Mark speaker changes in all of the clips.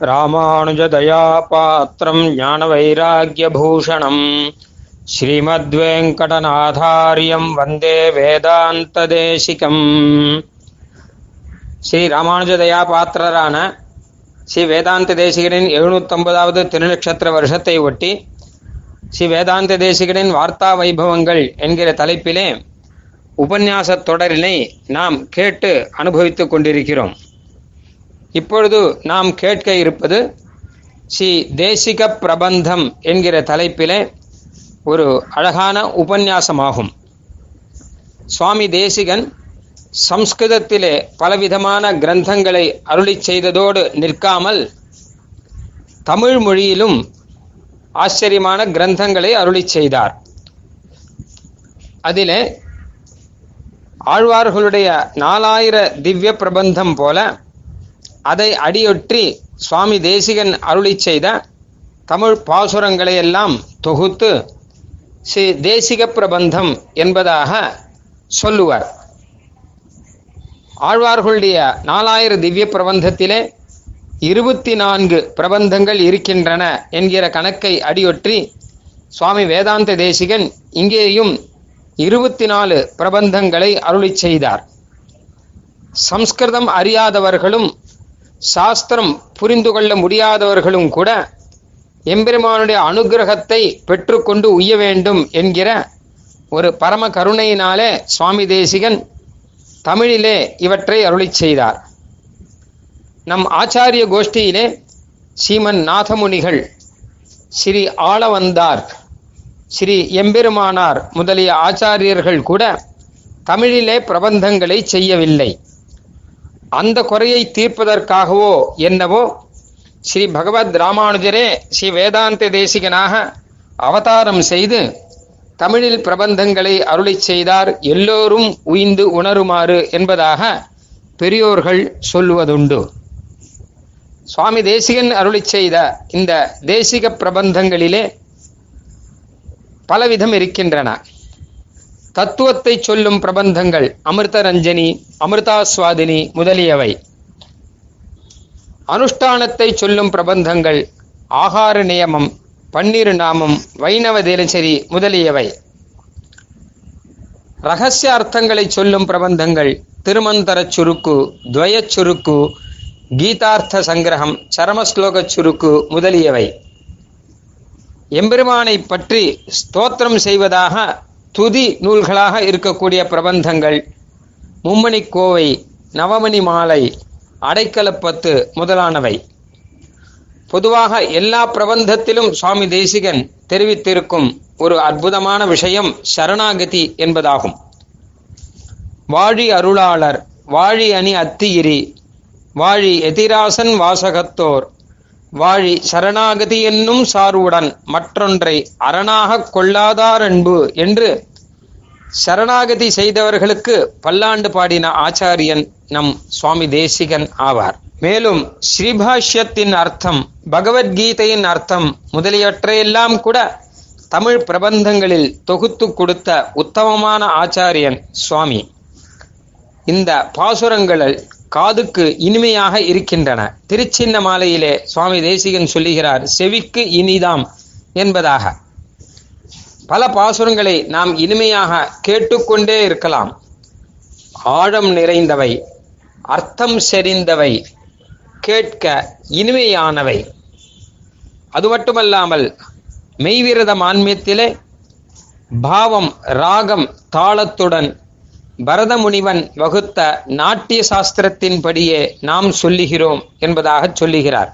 Speaker 1: ராமானுஜதயாபாத்திரம் ஞானவைராக்கியபூஷணம். ஸ்ரீமத்வேங்கடநாதாரியம் வந்தே வேதாந்ததேசிகம். ஸ்ரீ ராமானுஜதயா பாத்திரரான ஸ்ரீ வேதாந்த தேசிகனின் எழுநூத்தொன்பதாவது திருநக்ஷத்திர வருஷத்தை ஒட்டி ஸ்ரீ வேதாந்த தேசிகனின் வார்த்தா வைபவங்கள் என்கிற தலைப்பிலே உபன்யாசத் தொடரினை நாம் கேட்டு அனுபவித்துக் கொண்டிருக்கிறோம். இப்பொழுது நாம் கேட்க இருப்பது ஸ்ரீ தேசிக பிரபந்தம் என்கிற தலைப்பிலே ஒரு அழகான உபன்யாசமாகும். சுவாமி தேசிகன் சம்ஸ்கிருதத்திலே பலவிதமான கிரந்தங்களை அருளி செய்ததோடு நிற்காமல் தமிழ் மொழியிலும் ஆச்சரியமான கிரந்தங்களை அருளி செய்தார். அதிலே ஆழ்வார்களுடைய நாலாயிர திவ்ய பிரபந்தம் போல அதை அடியொற்றி சுவாமி தேசிகன் அருளி செய்த தமிழ் பாசுரங்களை எல்லாம் தொகுத்து ஸ்ரீ தேசிக பிரபந்தம் என்பதாக சொல்லுவார். ஆழ்வார்களுடைய நாலாயிர திவ்ய பிரபந்தத்திலே இருபத்தி நான்கு பிரபந்தங்கள் இருக்கின்றன என்கிற கணக்கை அடியொற்றி சுவாமி வேதாந்த தேசிகன் இங்கேயும் இருபத்தி நாலு பிரபந்தங்களை அருளி செய்தார். சம்ஸ்கிருதம் அறியாதவர்களும் சாஸ்திரம் புரிந்து கொள்ள முடியாதவர்களும் கூட எம்பெருமானுடைய அனுகிரகத்தை பெற்றுக்கொண்டு உய்ய வேண்டும் என்கிற ஒரு பரம கருணையினாலே சுவாமி தேசிகன் தமிழிலே இவற்றை அருளி செய்தார். நம் ஆச்சாரிய கோஷ்டியிலே சீமன் நாதமுனிகள் ஸ்ரீ ஆளவந்தார் ஸ்ரீ எம்பெருமானார் முதலிய ஆச்சாரியர்கள் கூட தமிழிலே பிரபந்தங்களை செய்யவில்லை. அந்த குறையை தீர்ப்பதற்காகவோ என்னவோ ஸ்ரீ பகவத் ராமானுஜரே ஸ்ரீ வேதாந்த தேசிகனாக அவதாரம் செய்து தமிழில் பிரபந்தங்களை அருளை செய்தார். எல்லோரும் உய்ந்து உணருமாறு என்பதாக பெரியோர்கள் சொல்லுவதுண்டு. சுவாமி தேசிகன் அருளை செய்த இந்த தேசிக பிரபந்தங்களிலே பலவிதம் இருக்கின்றன. தத்துவத்தை சொல்லும் பிரபந்தங்கள் அமிர்தரஞ்சனி அமிர்தாஸ்வாதினி முதலியவை. அனுஷ்டானத்தை சொல்லும் பிரபந்தங்கள் ஆகார நியமம் பன்னிரு நாமம் வைணவ தினசரி முதலியவை. ரகசிய அர்த்தங்களை சொல்லும் பிரபந்தங்கள் திருமந்தர சுருக்கு துவயச் சுருக்கு கீதார்த்த சங்கிரகம் சரமஸ்லோக சுருக்கு முதலியவை. எம்பெருமானை பற்றி ஸ்தோத்திரம் செய்வதாக துதி நூல்களாக இருக்கக்கூடிய பிரபந்தங்கள். மும்மணி கோவை நவமணி மாலை அடைக்கலப்பத்து முதலானவை. பொதுவாக எல்லா பிரபந்தத்திலும் சுவாமி தேசிகன் தெரிவித்திருக்கும் ஒரு அற்புதமான விஷயம் சரணாகதி என்பதாகும். வாழி அருளாளர் வாழி அணி அத்தியிரி வாழி எதிராசன் வாசகத்தோர் வாழி சரணாகதி என்னும் சார்வுடன் மற்றொன்றை அரணாக கொள்ளாதார் அன்பு என்று சரணாகதி செய்தவர்களுக்கு பல்லாண்டு பாடின ஆச்சாரியன் நம் சுவாமி தேசிகன் ஆவார். மேலும் ஸ்ரீபாஷ்யத்தின் அர்த்தம் பகவத்கீதையின் அர்த்தம் முதலியவற்றையெல்லாம் கூட தமிழ் பிரபந்தங்களில் தொகுத்து கொடுத்த உத்தமமான ஆச்சாரியன் சுவாமி. இந்த பாசுரங்களில் காதுக்கு இனிமையாக இருக்கின்றன. திருச்சின்ன மாலையிலே சுவாமி தேசிகன் சொல்லுகிறார் செவிக்கு இனிதாம் என்பதாக. பல பாசுரங்களை நாம் இனிமையாக கேட்டுக்கொண்டே இருக்கலாம். ஆழம் நிறைந்தவை அர்த்தம் செறிந்தவை கேட்க இனிமையானவை. அது மட்டுமல்லாமல் மெய்விரத மான்மியத்திலே பாவம் ராகம் தாளத்துடன் பரத முனிவன் வகுத்த நாட்டிய சாஸ்திரத்தின்படியே நாம் சொல்லுகிறோம் என்பதாக சொல்லுகிறார்.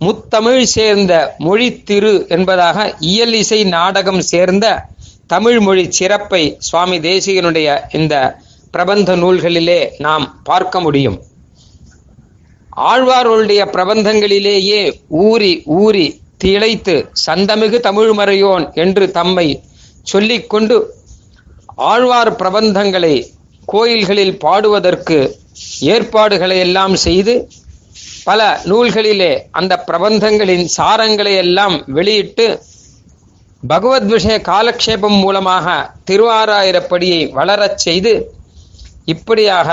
Speaker 1: முத்தமிழ் சேர்ந்த மொழி திரு என்பதாக இயல் இசை நாடகம் சேர்ந்த தமிழ் மொழி சிறப்பை சுவாமி தேசிகனுடைய இந்த பிரபந்த நூல்களிலே நாம் பார்க்க முடியும். ஆழ்வார்களுடைய பிரபந்தங்களிலேயே ஊறி ஊறி திளைத்து சந்தமிகு தமிழ்மறையோன் என்று தம்மை சொல்லிக்கொண்டு ஆழ்வார் பிரபந்தங்களை கோயில்களில் பாடுவதற்கு ஏற்பாடுகளை எல்லாம் செய்து பல நூல்களிலே அந்த பிரபந்தங்களின் சாரங்களை எல்லாம் வெளியிட்டு பகவத் விஷய காலக்ஷேபம் மூலமாக திருவாராயிரப்படியை வளரச் செய்து இப்படியாக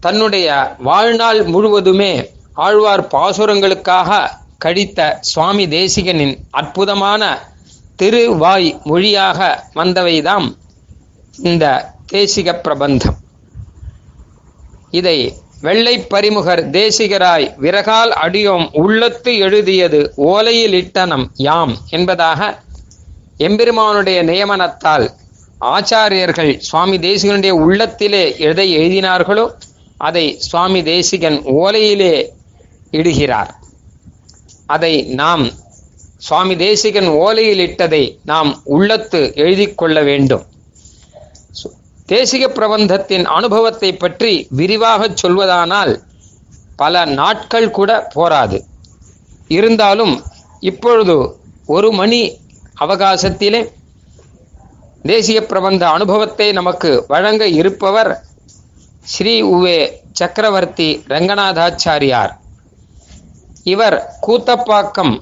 Speaker 1: தன்னுடைய வாழ்நாள் முழுவதுமே ஆழ்வார் பாசுரங்களுக்காக கழித்த சுவாமி தேசிகனின் அற்புதமான திருவாய் மொழியாக வந்தவைதாம். இந்த தேசிக பிரபந்தம். இதை வெள்ளை பரிமுகர் தேசிகராய் விறகால் அடியோம் உள்ளத்து எழுதியது ஓலையில் இட்டனம் யாம் என்பதாக எம்பெருமானுடைய நியமனத்தால் ஆச்சாரியர்கள் சுவாமி தேசிகனுடைய உள்ளத்திலே எதை எழுதினார்களோ அதை சுவாமி தேசிகன் ஓலையிலே இடுகிறார். அதை நாம் சுவாமி தேசிகன் ஓலையில் இட்டதை நாம் உள்ளத்து எழுதி கொள்ள வேண்டும். தேசிக பிரபந்தத்தின் அனுபவத்தை பற்றி விரிவாக சொல்வதானால் பல நாட்கள் கூட போராது. இருந்தாலும் இப்பொழுது ஒரு மணி அவகாசத்திலே தேசிய பிரபந்த அனுபவத்தை நமக்கு வழங்க இருப்பவர் ஸ்ரீ உவே சக்கரவர்த்தி ரங்கநாதாச்சாரியார். இவர் கூத்தப்பாக்கம்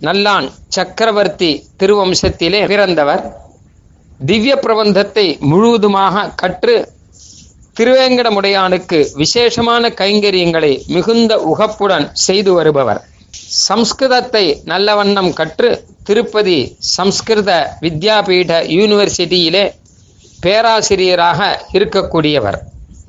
Speaker 1: நல்லான் சக்கரவர்த்தி திருவம்சத்திலே பிறந்தவர். திவ்ய பிரபந்தத்தை முழுவதுமாக கற்று திருவேங்கடமுடையானுக்கு விசேஷமான கைங்கரியங்களை மிகுந்த உகப்புடன் செய்து வருபவர். சம்ஸ்கிருதத்தை நல்ல வண்ணம் கற்று திருப்பதி சம்ஸ்கிருத வித்யாபீட யூனிவர்சிட்டியிலே பேராசிரியராக இருக்கக்கூடியவர்.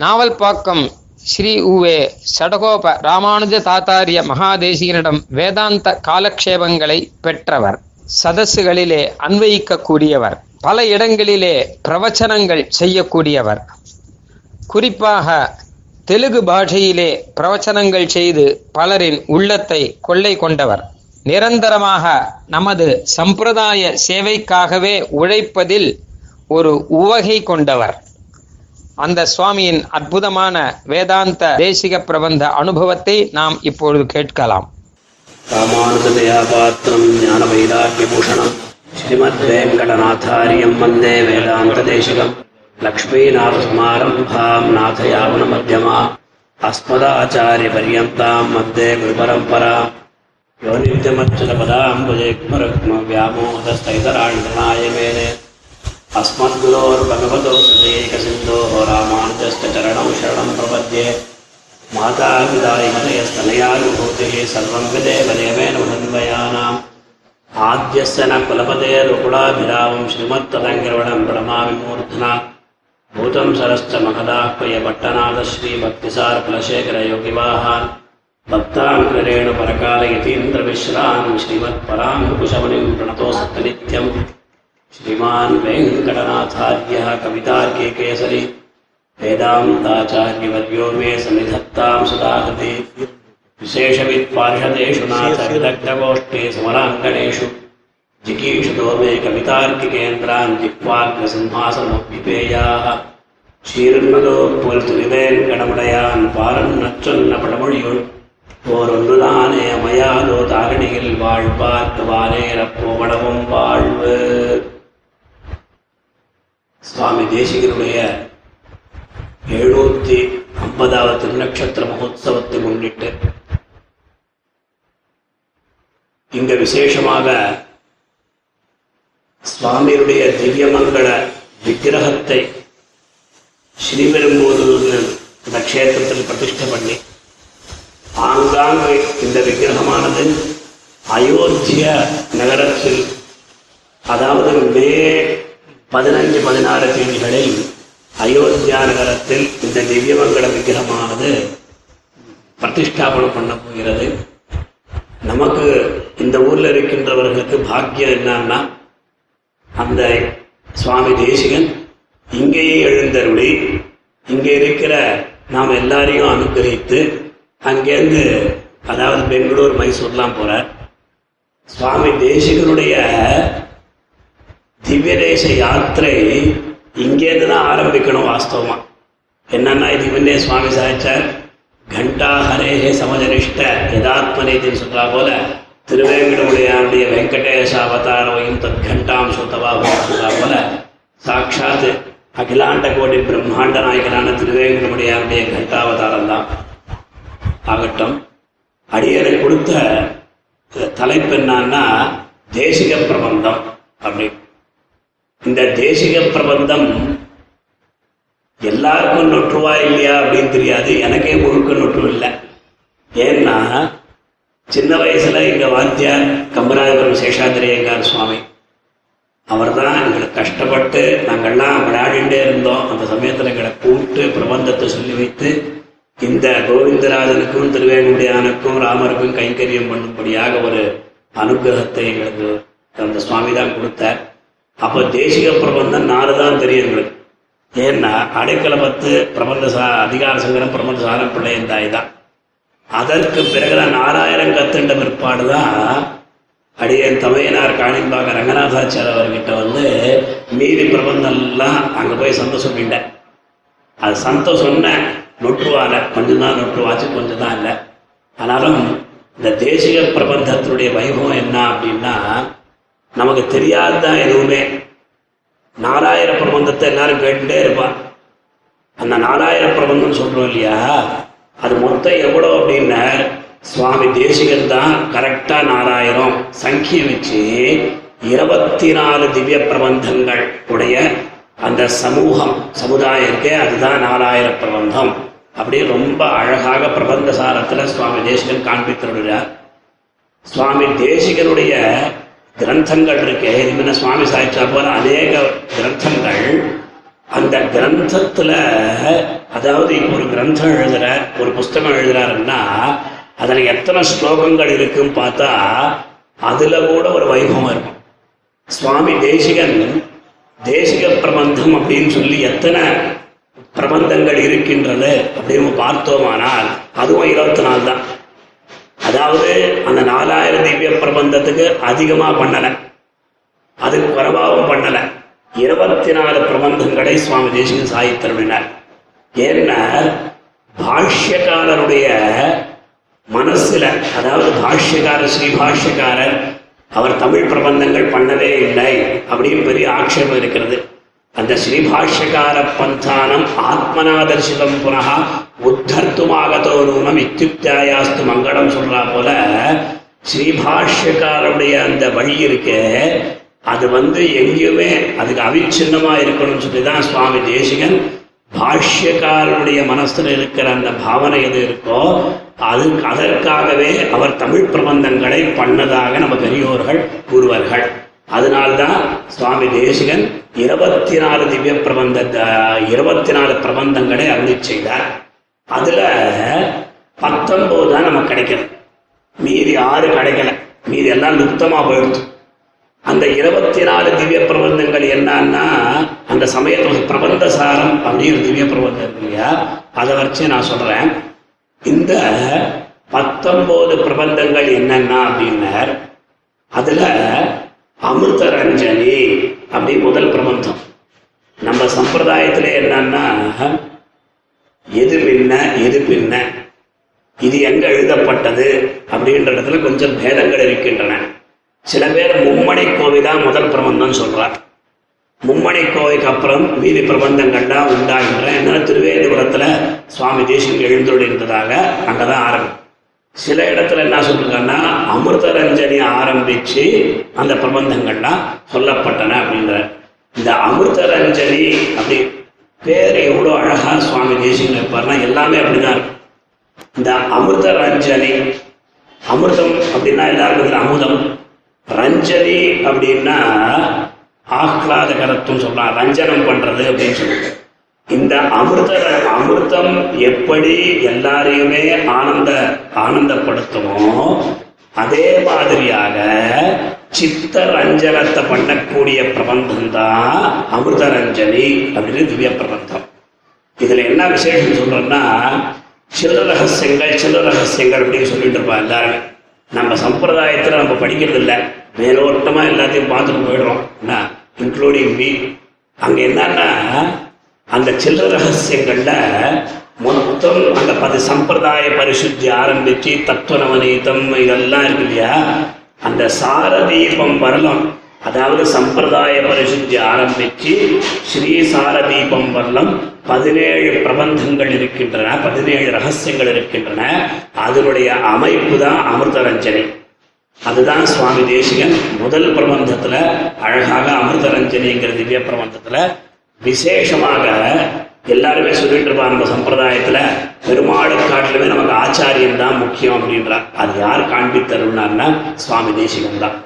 Speaker 1: நாவல்பாக்கம் ஸ்ரீ உவே சடகோப ராமானுஜ தாத்தாரிய மகாதேசிகனிடம் வேதாந்த காலக்ஷேபங்களை பெற்றவர். சதஸ்சுகளிலே அன்வயிக்கக்கூடியவர். பல இடங்களிலே பிரவச்சனங்கள் செய்யக்கூடியவர். குறிப்பாக தெலுங்கு பாஷையிலே பிரவச்சனங்கள் செய்து பலரின் உள்ளத்தை கொள்ளை கொண்டவர். நிரந்தரமாக நமது சம்பிரதாய சேவைக்காகவே உழைப்பதில் ஒரு உவகை கொண்டவர். அந்த சுவாமியின் அற்புதமான வேதாந்த தேசிக பிரபந்த அனுபவத்தை நாம் இப்பொழுது கேட்கலாம்.
Speaker 2: ராமானுஜதயா பாத்திரம் ஞானவைராக்கியபூஷணம் श्रीमद्वेङ्कटनाथार्यं वन्दे वेदान्तदेशिकम् लक्ष्मीनाथसमारम्भाम् नाथयावनमध्यमा अस्मदाचार्यपर्यन्ताम् वन्दे गुरुपरम्पराम् योनित्यमच्युतपदाम्बुजेग्मरुक्मव्यामोहस्तैतराण्डनायमेने अस्मद्गुरोर्भगवतो सुदेकसिन्धोः रामानुजश्च चरणौ शरणं प्रपद्ये मातापिदायमतयस्तनयानुभूतिः सर्वं विदेवदेवेन हन्वयानाम् ஆத்தியசன குலபதேருகுலாபிராமம் ஸ்ரீமத்ததங்கிரவணம் பிரமாவிமூர்த்தனா பூதம் சரஸ்த மகதாக்வய பட்டநாத ஸ்ரீ பக்திசார் குலசேகர யோகிவாஹான் பக்தாங்கிரேணு பரகாலயதீந்திரவிஸ்ராம் ஸ்ரீமத் பராங்குஷமணிம் பிரணதோசத்த நித்யம் ஸ்ரீமான் வெங்கடநாதாரிய கவிதார்க்கே கேசரி வேதாந்தாச்சாரியவர்யோ மே சமிதத்தாம் சுதாகதே विशेषवित्पार्षदेषु नाथ विदग्धगोष्ठे समराङ्गणेषु जिगीषुतो मे कवितार्किकेन्द्रान् जिह्वाग्रसिंहासनमप्यपेयाः ஷீர்மதோ போல் துணிவேன் கடமுடையான் பாரன் நச்சொன்ன படமொழியுள் ஓரொன்றுதானே அமையாதோ தாரணியில் வாழ்வார்க்கு வானேரப்போமடவும் வாழ்வு சுவாமி தேசிகனுடைய எழுநூத்தி ஐம்பதாவது திருநட்சத்திர மகோத்சவத்தை முன்னிட்டு இங்க விசேஷமாக சுவாமியுடைய திவ்யமங்கள விக்கிரகத்தை ஸ்ரீபெரும்பூதூர் இந்த க்ஷேத்திரத்தில் பிரதிஷ்டை பண்ணி ஆங்காங்கு இந்த விக்கிரகமானது அயோத்திய நகரத்தில் அதாவது மே பதினஞ்சு பதினாறு தேதிகளில் அயோத்தியா நகரத்தில் இந்த திவ்யமங்கள விக்கிரகமானது பிரதிஷ்டாபனம் பண்ண போகிறது. நமக்கு இந்த ஊர்ல இருக்கின்றவர்களுக்கு பாக்கியம் என்னன்னா அந்த சுவாமி தேசிகன் இங்கேயே எழுந்தருளி இங்கே இருக்கிற நாம் எல்லாரையும் அனுகிரகித்து அங்கேருந்து அதாவது பெங்களூர் மைசூர்லாம் போறார். சுவாமி தேசிகனுடைய திவ்யதேச யாத்திரை இங்கேருந்து தான் ஆரம்பிக்கணும் வாஸ்தவமா. என்னன்னா இது முன்னே சுவாமி சாய்ச்சார் கண்டா ஹரேஹே சமஜனிஷ்ட யதாத்மனேதின்னு சொல்றா போல திருவேங்கடமுடையானுடைய வெங்கடேச அவதாரவையும் தத் கண்டாம் போல சாட்சாத் அகிலாண்ட கோடி பிரம்மாண்ட நாயகனான திருவேங்கடமுடையானுடைய கண்டாவதாரம் தான் ஆகட்டும் அடியரை கொடுத்த தலைப்பு என்னன்னா தேசிக பிரபந்தம் அப்படி இந்த தேசிக பிரபந்தம் எல்லாருக்கும் நொற்றுவா இல்லையா அப்படின்னு தெரியாது. எனக்கே முழுக்க நொற்று இல்லை ஏன்னா சின்ன வயசுல எங்க வாத்தியார் கம்பராஜபுரம் சேஷாதிரியங்கார் சுவாமி. அவர் தான் எங்களை கஷ்டப்பட்டு நாங்கள்லாம் விளையாடிண்டே இருந்தோம். அந்த சமயத்தில் எங்களை கூப்பிட்டு பிரபந்தத்தை சொல்லி வைத்து இந்த கோவிந்தராஜனுக்கும் திருவேங்குடியானுக்கும் ராமருக்கும் கைங்கரியம் பண்ணும்படியாக ஒரு அனுகிரகத்தை எங்களுக்கு அந்த சுவாமி தான் கொடுத்தார். அப்போ தேசிக பிரபந்தம் நாலு தான் தெரியும் எங்களுக்கு. ஏன்னா அடைக்கலபத்து பிரபந்த சா அதிகார சங்கரம் பிரபந்த சாரம் பிள்ளையன் தாய் தான். அதற்கு பிறகுதான் நாலாயிரம் கத்துண்ட பிற்பாடு தான் அடியன் தமையனார் காணிம்பாக ரங்கநாதாச்சார் அவர்கிட்ட வந்து மீதி பிரபந்தம் எல்லாம் அங்கே போய் சந்த சொல்லிட்டேன் அது சந்த சொன்னேன். நொற்றுவால கொஞ்சம் தான் நொற்றுவாச்சு கொஞ்சம் தான் இல்லை. ஆனாலும் இந்த தேசிக பிரபந்தத்தினுடைய வைபவம் என்ன அப்படின்னா நமக்கு தெரியாதுதான் எதுவுமே. நாலாயிர பிரபந்தத்தை எல்லாரும் கேட்டுட்டே இருப்பான் அந்த நாலாயிர பிரபந்தம் சொல்றோம் இல்லையா? அது மொத்தம் எவ்வளோ அப்படின்னா சுவாமி தேசிகன் தான் கரெக்டாக நாலாயிரம் சங்கிய வச்சு இருபத்தி நாலு திவ்ய பிரபந்தங்கள் உடைய அந்த சமூகம் சமுதாயம் இருக்கே அதுதான் நாலாயிரம் பிரபந்தம். அப்படியே ரொம்ப அழகாக பிரபந்த சாரத்தில் சுவாமி தேசிகன் காண்பித்திருக்கிறார். சுவாமி தேசிகனுடைய கிரந்தங்கள் இருக்கு இதுமாதிரி சுவாமி சாய்ச்சா போல அநேக கிரந்தங்கள் அந்த கிரந்தத்துல அதாவது இப்போ ஒரு கிரந்தம் எழுதுற ஒரு புஸ்தகம் எழுதுறாருன்னா அதுல எத்தனை ஸ்லோகங்கள் இருக்குன்னு பார்த்தா அதுல கூட ஒரு வைபவம் இருக்கும். சுவாமி தேசிகன் தேசிக பிரபந்தம் அப்படின்னு சொல்லி எத்தனை பிரபந்தங்கள் இருக்கின்றது அப்படின்னு பார்த்தோமானால் அதுவும் இருபத்தி நாலு தான். அதாவது அந்த நாலாயிரம் திவ்ய பிரபந்தத்துக்கு அதிகமா பண்ணலை. அதுக்கு குறைவாகவும் பண்ணலை. இருபத்தி நாலு பிரபந்தங்களை சுவாமி தேசிகன் சாய்த்தருளினார். ஏன்னா பாஷ்யக்காரருடைய மனசுல அதாவது பாஷ்யக்காரர் ஸ்ரீ பாஷ்யக்காரர் அவர் தமிழ் பிரபந்தங்கள் பண்ணவே இல்லை அப்படின்னு பெரிய ஆட்சேபம் இருக்கிறது. அந்த ஸ்ரீபாஷ்யக்கார பந்தானம் ஆத்மனாதர்சிதம் புனக உத்தர்த்துமாகதோ நூனம் இத்தியுக்தாயாஸ்து மங்களம் சொல்றா போல ஸ்ரீபாஷ்யக்காரருடைய அந்த வழி இருக்கு அது வந்து எங்கேயுமே அதுக்கு அவிச்சின்னமா இருக்கணும்னு சொல்லி தான் சுவாமி தேசிகன் பாஷ்யக்காரனுடைய மனசுல இருக்கிற அந்த பாவனை எது இருக்கோ அது அதற்காகவே அவர் தமிழ் பிரபந்தங்களை பண்ணதாக நம்ம பெரியோர்கள் கூறுவார்கள். அதனால்தான் சுவாமி தேசிகன் இருபத்தி நாலு திவ்ய பிரபந்த இருபத்தி நாலு பிரபந்தங்களை அருளி செய்தார். அதுல பத்தொன்பது தான் நமக்கு கிடைக்கல மீதி ஆறு கிடைக்கல. மீதி எல்லாம் லுப்தமா போயிடுச்சு அந்த இருபத்தி நாலு திவ்ய பிரபந்தங்கள் என்னன்னா அந்த சமயத்துல பிரபந்த சாரம் அப்படின்னு திவ்ய பிரபந்தம் இருக்கு இல்லையா? அதை வச்சு நான் சொல்றேன். இந்த பத்தொன்பது பிரபந்தங்கள் என்னென்னா அப்படின்னா அதுல அமிர்த ரஞ்சனி அப்படி முதல் பிரபந்தம். நம்ம சம்பிரதாயத்துல என்னன்னா எது பின்ன எது பின்ன இது எங்க எழுதப்பட்டது அப்படின்ற இடத்துல கொஞ்சம் பேதங்கள் இருக்கின்றன. சில பேர் மும்மனை கோவை தான் முதல் பிரபந்தம் சொல்றார். மும்மனை கோவைக்கு அப்புறம் மீதி பிரபந்தங்கள்லாம் உண்டாகின்ற என்ன திருவேந்திபுரத்துல சுவாமி தேசியம் எழுந்தொழி இருந்ததாக அங்கதான் ஆரம்பம் சில இடத்துல என்ன சொல்றாங்கன்னா அமிர்தரஞ்சனி ஆரம்பிச்சு அந்த பிரபந்தங்கள்லாம் சொல்லப்பட்டன அப்படின்ற. இந்த அமிர்த ரஞ்சனி அப்படி பேர் எவ்வளோ அழகா சுவாமி தேசியம் இருப்பார்னா எல்லாமே அப்படிதான் இருக்கும். இந்த அமிர்த ரஞ்சனி அமிர்தம் அப்படின்னா எல்லாருக்கும் அமுதம். ரஞ்சனி அப்படின்னா ஆஹ்லாதகரத்தும் சொல்லலாம். ரஞ்சனம் பண்றது அப்படின்னு சொல்லுவாங்க இந்த அமிர்த அமிர்தம் எப்படி எல்லாரையுமே ஆனந்த ஆனந்தப்படுத்துமோ அதே மாதிரியாக சித்த ரஞ்சனத்தை பண்ணக்கூடிய பிரபந்தம் தான் அமிர்த ரஞ்சனி அப்படின்னு திவ்ய பிரபந்தம். இதுல என்ன விசேஷம் சொல்றோம்னா சில ரகசியங்கள் சில ரகசியங்கள் அப்படின்னு சொல்லிட்டு இருப்பா எல்லாருமே. நம்ம சம்பிரதாயத்தில் நம்ம படிக்கிறது இல்லை மேலோட்டமா எல்லாத்தையும் பார்த்துட்டு போயிடுறோம். என்ன? இன்க்ளூடிங் மீ அங்கே என்னன்னா அந்த சில்லற ரகசியங்களில் மொத்தம் அந்த பதி சம்பிரதாய பரிசுத்தி ஆரம்பித்து தத்துவ நவநீதம் இதெல்லாம் இருக்கு இல்லையா? அந்த சாரதீபம் வரலாம். அதாவது சம்பிரதாய பரிசுத்தி ஆரம்பித்து ஸ்ரீ சாரதீபம் வரலாம். பதினேழு பிரபந்தங்கள் இருக்கின்றன பதினேழு ரகசியங்கள் இருக்கின்றன. அதனுடைய அமைப்பு தான் அமிர்த ரஞ்சனை அதுதான் சுவாமி தேசிகன் முதல் பிரபந்தத்துல அழகாக அமிர்தரஞ்சனிங்கிற திவ்ய பிரபந்தத்துல. விசேஷமாக எல்லாருமே சொல்லிட்டு இருப்பா நம்ம சம்பிரதாயத்துல பெருமாளை காட்டிலுமே நமக்கு ஆச்சாரியன் தான் முக்கியம் அப்படின்றா அது யார் காண்பித்தருள்னார்னா சுவாமி தேசிகன் தான்.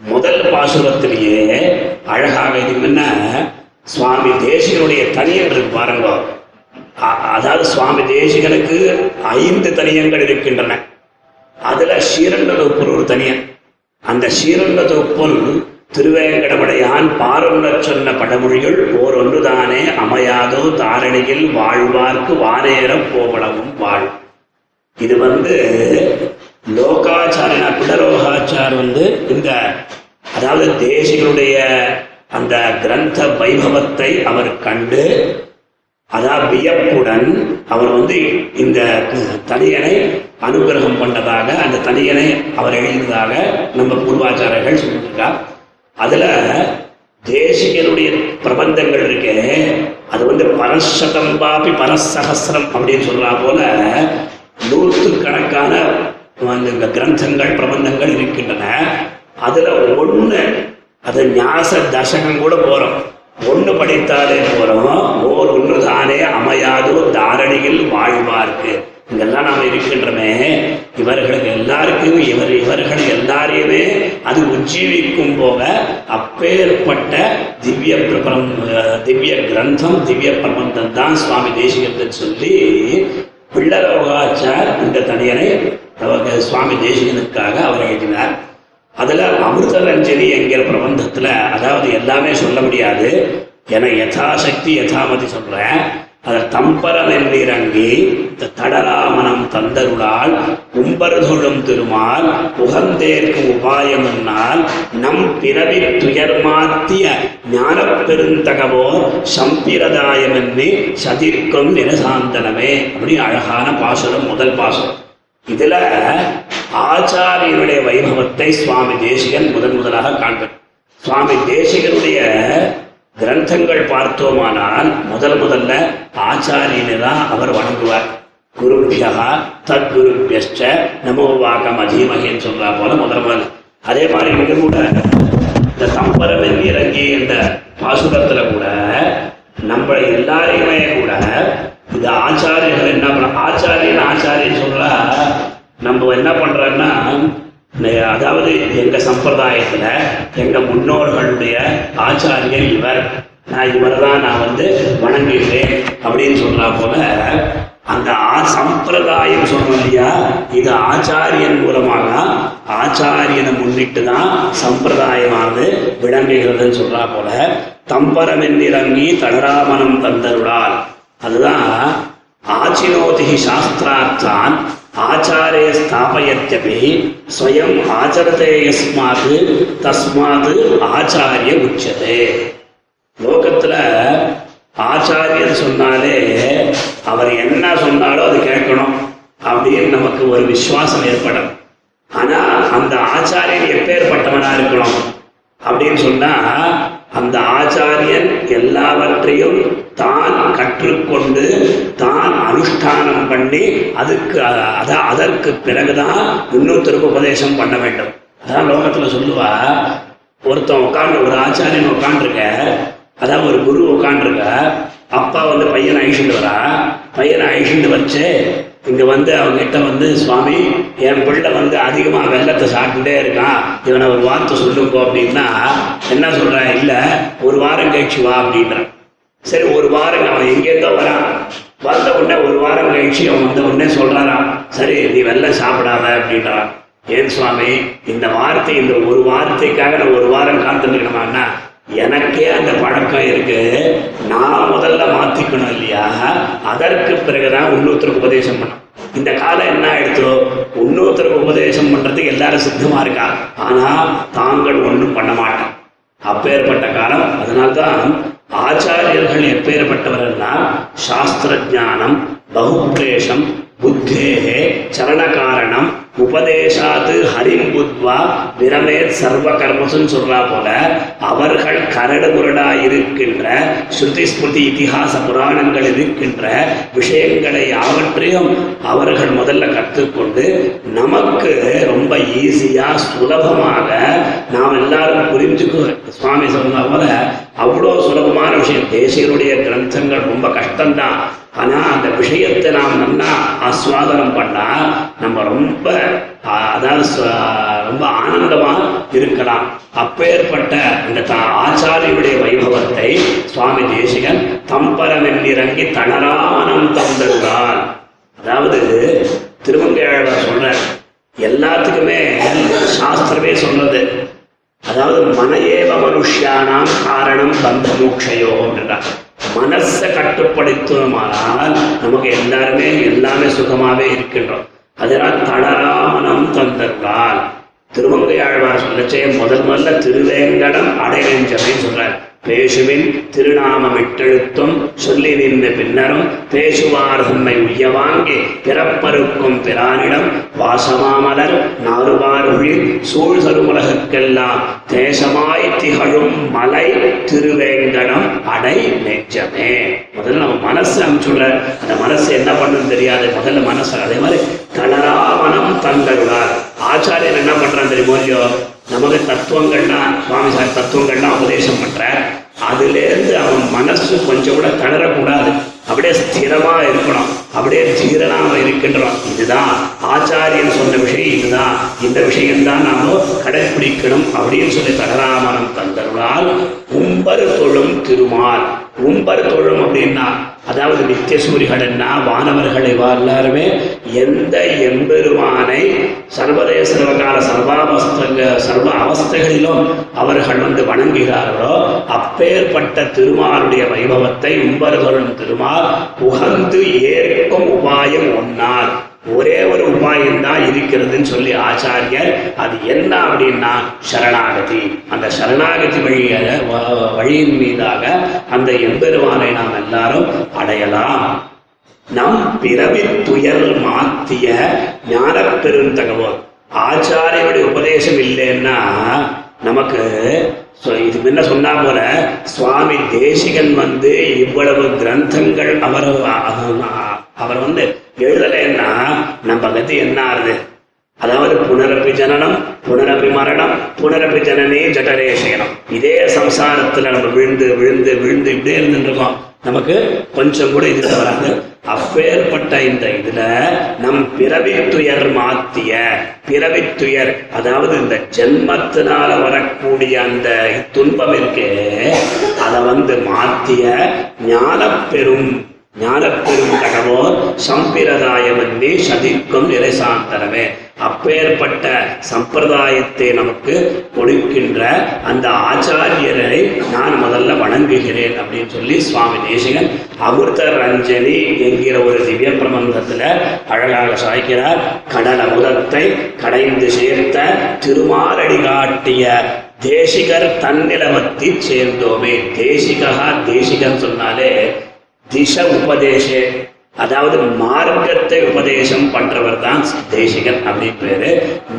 Speaker 2: முதல் பாசுரத்திலேயே அழகாக இது என்ன? சுவாமி தேசிகனுடைய தனியங்கள் இருக்கு பாருங்க. அ- அதாவது சுவாமி தேசிகனுக்கு ஐந்து தனியங்கள் இருக்கின்றன. அதுல ஷீரண்ட தொப்புள் ஒரு தனியன். அந்த ஸ்ரீரங்க தொப்புள் திருவேங்கடமடையான் பாருணர் சொன்ன படமொழிகள் ஓர் ஒன்றுதானே அமையாதோ தாரணியில் வாழ்வார்க்கு வானேரம் போவளவும் வாழ். இது வந்து லோகாச்சாரியனா பிடலோகாச்சார் வந்து இந்த அதாவது தேசிகளுடைய அந்த கிரந்த வைபவத்தை அவர் கண்டு அதான் வியப்புடன் அவர் வந்து இந்த தனியனை அனுகிரகம் பண்ணதாக அந்த தனியனை அவர் எழுதியதாக நம்ம பூர்வாச்சாரர்கள் சொல்லியிருக்கார் அதுல தேசிகனுடைய பிரபந்தங்கள் இருக்கு அது வந்து பரசதம் பாபி பரசகசிரம் அப்படின்னு சொல்றா போல நூற்றுக்கணக்கான இந்த கிரந்தங்கள் பிரபந்தங்கள் இருக்கின்றன. அதுல ஒன்று அது ஞாச தசகம் கூட போறோம். ஒண்ணு படித்தாலே போறோம்? ஓர் ஒன்று தானே அமையாதோ தாரணியில் வாழ்வார்க்கு இங்கெல்லாம் நாம் இருக்கின்றமே. இவர்களுக்கு எல்லாருக்கும் இவர் இவர்கள் எல்லாரையுமே அது உஜ்ஜீவிக்கும் போக அப்பேற்பட்ட திவ்ய பிரபலம் திவ்ய கிரந்தம் திவ்ய பிரபந்தம் தான் சுவாமி தேசிகத்தை சொல்லி பிள்ளலோகாச்சார் இந்த தனியனை அவர் சுவாமி தேசிகனுக்காக அவர் எழுதினார். அதில் அமிர்தரஞ்சனி என்கிற பிரபந்தத்துல அதாவது எல்லாமே சொல்ல முடியாது. என யதாசக்தி யதாமதி சொல்றேன். அதில் தம்பரம் எண்ணிறங்கி இந்த தடராமனம் தந்தருளால் உம்பர்தொழும் திருமால் உகந்தேற்கும் உபாயம் என்னால் நம் பிறவி துயர்மாத்திய ஞானப் பெருந்தகவோ சம்பிரதாயம் என்று சதிர்க்கும் நிலசாந்தனமே. அப்படி அழகான பாசுரம் முதல் பாசுரம். இதுல ஆச்சாரியனுடைய வைபவத்தை சுவாமி தேசிகன் முதன் முதலாக காண்பது சுவாமி தேசிகனுடைய கிரந்தங்கள் பார்த்தோமானால் முதல் முதல்ல ஆச்சாரியனை தான் அவர் வணங்குவார். குருபியா தத்குருபியஸ்ச நமோ வாக்கம் அதீமகேன்னு சொல்றா போல முதல் முதல்ல அதே மாதிரி இங்க கூட இந்த சம்பரவன் இறங்கி என்ற பாசுரத்துல கூட நம்ம எல்லாரையுமே கூட இந்த ஆச்சாரியர்கள் என்ன பண்ண ஆச்சாரியன் ஆச்சாரியன் சொல்றா நம்ம என்ன பண்றோம்னா அதாவது எங்க சம்பிரதாயத்துல எங்க முன்னோர்களுடைய ஆச்சாரியர் இவர். நான் இவரை தான் நான் வந்து வணங்குகிறேன் அப்படின்னு சொல்றா போல அந்த ஆ- சம்பிரதாயம் சொன்னோம் இல்லையா? இது ஆச்சாரியன் மூலமாக ஆச்சாரியனை முன்னிட்டு தான் சம்பிரதாயமானது விளங்குகிறதுன்னு சொல்றா போல தம்பரம் என்னிறங்கி தடராமனம் தந்தருளால். அதுதான் ஆச்சினோதி சாஸ்திரார்த்தான் ஆச்சாரே ஸ்தாபயத்தபி ஸ்வயம் ஆச்சரதே யஸ்மாத் தஸ்மாத் ஆச்சாரிய உச்சதே. லோகத்துல ஆச்சாரியன் சொன்னாலே அவர் என்ன சொன்னாலோ அது கேட்கணும். அப்படின்னு நமக்கு ஒரு விசுவாசம் ஏற்படும். ஆனா அந்த ஆச்சாரியன் எப்பேற்பட்டவனா இருக்கணும்? அப்படின்னு சொன்னா அந்த ஆச்சாரியன் எல்லாவற்றையும் தான் கற்றுக்கொண்டு தான் அனுஷ்டானம் பண்ணி அதுக்கு அதான் அதற்கு பிறகுதான் இன்னொருத்தருக்கு உபதேசம் பண்ண வேண்டும். அதான் லோகத்துல சொல்லுவா ஒருத்தன் உட்காந்து ஒரு ஆச்சாரியன் உட்காந்துருக்க அதான் ஒரு குரு உட்காந்துருக்க அப்பா வந்து பையனை அழிச்சுட்டு வரா. பையனை அழிச்சுட்டு வச்சு இங்க வந்து அவங்க கிட்ட வந்து சுவாமி என் பிள்ளை வந்து அதிகமா வெள்ளத்தை சாப்பிட்டுட்டே இருக்கான். இவனை ஒரு வார்த்தை சொல்லுங்க அப்படின்னா என்ன சொல்றான் இல்ல ஒரு வாரம் கழிச்சு வா அப்படின்றான். சரி ஒரு வாரம் அவன் எங்கேருந்தோ வரான். வந்த உடனே ஒரு வாரம் கழிச்சு அவன் வந்த உடனே சொல்றாராம் சரி நீ வெளில சாப்பிடாத அப்படின்றான் ஏன் சுவாமி இந்த வார்த்தை இந்த ஒரு வார்த்தைக்காக நான் ஒரு வாரம் காத்துருக்கணுமாண்ணா எனக்கே அந்த பழக்கம் இருக்கு. நான் முதல்ல மாத்திக்கணும் இல்லையா? அதற்கு பிறகுதான் இன்னொருத்தருக்கு உபதேசம் பண்ணும் இந்த காலம் என்ன ஆயிடுச்சோ இன்னொருத்தருக்கு உபதேசம் பண்றதுக்கு எல்லாரும் சித்தமா இருக்கா? ஆனா தாங்கள் ஒன்றும் பண்ண மாட்டோம். அப்பேற்பட்ட காலம். அதனால்தான் ஆச்சாரியர்கள் எப்பேற்பட்டவர்கள்னா சாஸ்திர ஜானம் பகுக்லேஷம் புத்தேகே சரண காரணம் உபதேசாத்து ஹரிம் புத்வா விரமேத் சர்வ கர்மசுன்னு சொல்றா போல அவர்கள் கரடு முரடா இருக்கின்ற ஸ்ருதி ஸ்மிருதி இதிகாச புராணங்கள் இருக்கின்ற விஷயங்களை யாவற்றையும் அவர்கள் முதல்ல கற்றுக்கொண்டு நமக்கு ரொம்ப ஈஸியா சுலபமாக நாம் எல்லாரும் புரிஞ்சுக்கோ சுவாமி சொன்ன போல அவ்வளோ சுலபமான விஷயம். தேசியருடைய கிரந்தங்கள் ரொம்ப கஷ்டம்தான். ஆனால் அந்த விஷயத்தை நாம் நல்லா ஆஸ்வாதனம் பண்ணால் நம்ம ரொம்ப அதாவது ரொம்ப ஆனந்தமாக இருக்கலாம். அப்பேற்பட்ட இந்த த- ஆச்சாரியுடைய வைபவத்தை சுவாமி தேசிகன் தம்பரமென்னிறங்கி தளராமனம் தந்தருளால் அதாவது திருமங்கையாழ்வார் சொல்ற எல்லாத்துக்குமே சாஸ்திரமே சொல்றது. அதாவது மனையேவ மனுஷியானாம் காரணம் பந்த மோட்சயோ அப்படின்றார் மனசை கட்டுப்படுத்தணுமானால் நமக்கு எல்லாருமே எல்லாமே சுகமாவே இருக்கின்றோம். அதனால் தளராமனம் தந்தருளால் திருமங்கை ஆழ்வார் சொல்லச்சே முதல் முதல்ல திருவேங்கடம் அடைவேஞ்சமே சொல்றார். பேசுவின் திருநாமமிட்டெழுத்தும் சொல்லி நின்ற பின்னரும் பேசுவார் தம்மை உய்யவாங்கி பிறப்பருக்கும் பிரானிடம் வாசமாமலர் நாறுவாருழில் சூழ் சருமுலகுக்கெல்லாம் தேசமாய் திகழும் மலை திருவேங்கடம் அடை நெஞ்சமே. முதல்ல நம்ம மனசு அனுப்பிச்சுள்ள அந்த மனசு என்ன பண்ணுன்னு தெரியாது. முதல்ல மனசு அதே மாதிரி தளராமனம் தந்தருளார் ஆச்சாரியன் என்ன பண்றான் தெரியுமோ இல்லையோ நமக்கு தத்துவங்கள்லாம் சுவாமி சார் தத்துவங்கள்லாம் உபதேசம் பண்ற அதுலேருந்து அவன் மனசு கொஞ்சம் கூட தளரக்கூடாது. அப்படியே ஸ்திரமா இருக்கணும். அப்படியே தீரனாக இருக்கின்றோம். இதுதான் ஆச்சாரியன் சொன்ன விஷயம். இதுதான். இந்த விஷயம்தான் நாம கடைபிடிக்கணும் அப்படின்னு சொல்லி தகராமரம் தந்தருளால் உம்பர் தொழும் திருமால். உம்பர் தொழும் அப்படின்னா அதாவது நித்திய சூரிகள்னா வானவர்களை எல்லாருமே எந்த எம்பெருமானை சர்வதேச சர்வகால சர்வாவஸ்தங்க சர்வ அவஸ்தைகளிலும் அவர்கள் வந்து வணங்குகிறார்களோ அப்பேற்பட்ட திருமாலுடைய வைபவத்தை உம்பர்களும் திருமால் உகந்து ஏற்கும் உபாயம் ஒன்னார் ஒரே ஒரு உபாயம் தான் இருக்கிறதுன்னு சொல்லி ஆச்சாரியர் அது என்ன அப்படின்னா சரணாகதி. அந்த சரணாகதி வழிய வ- வழியின் மீதாக அந்த எம்பெருமானை நாம் எல்லாரும் அடையலாம். நம் பிறவி துயர் மாத்திய ஞான பெருந்தகவோர் ஆச்சாரியனுடைய உபதேசம் இல்லைன்னா நமக்கு இது முன்ன சொன்னா போல சுவாமி தேசிகன் வந்து இவ்வளவு கிரந்தங்கள் அவர் அவர் வந்து எழுதலைன்னா நம்ம கதி என்ன ஆறுது அதாவது புனரப்பி ஜனனம் புனரப்பி மரணம் புனரப்பி ஜனனே ஜட்டரே செய்யணும் இதே சம்சாரத்துல நம்ம விழுந்து விழுந்து விழுந்து இப்படியே இருந்துருக்கோம் நமக்கு கொஞ்சம் கூட இதுல வராது அப்பேற்பட்ட இந்த இதுல நம் பிறவி துயர் மாத்திய பிறவி துயர் அதாவது இந்த ஜென்மத்தினால வரக்கூடிய அந்த துன்பம் இருக்கே அதை வந்து மாத்திய ஞானப்பெரும் ஞானப்பெரும் கடவோர் சம்பிரதாயமன்னே சதிக்கும் நிலைசாந்தரமே. அப்பேற்பட்ட சம்பிரதாயத்தை நமக்கு கொடுக்கின்ற அந்த ஆச்சாரியரை நான் முதல்ல வணங்குகிறேன் அப்படின்னு சொல்லி சுவாமி தேசிகன் அமிர்த ரஞ்சனி என்கிற ஒரு திவ்ய பிரபந்தத்தில் அழகாக சாய்க்கிறார். கடல் அமுதத்தை கடைந்து சேர்த்த திருமாலடி காட்டிய தேசிகர் தன்னிலவத்தை சேர்ந்தோமே. தேசிகா தேசிகன் சொன்னாலே திச உபதேசே அதாவது மார்க்கத்தை உபதேசம் பண்றவர் தான் தேசிகன் அப்படின்னு பேரு.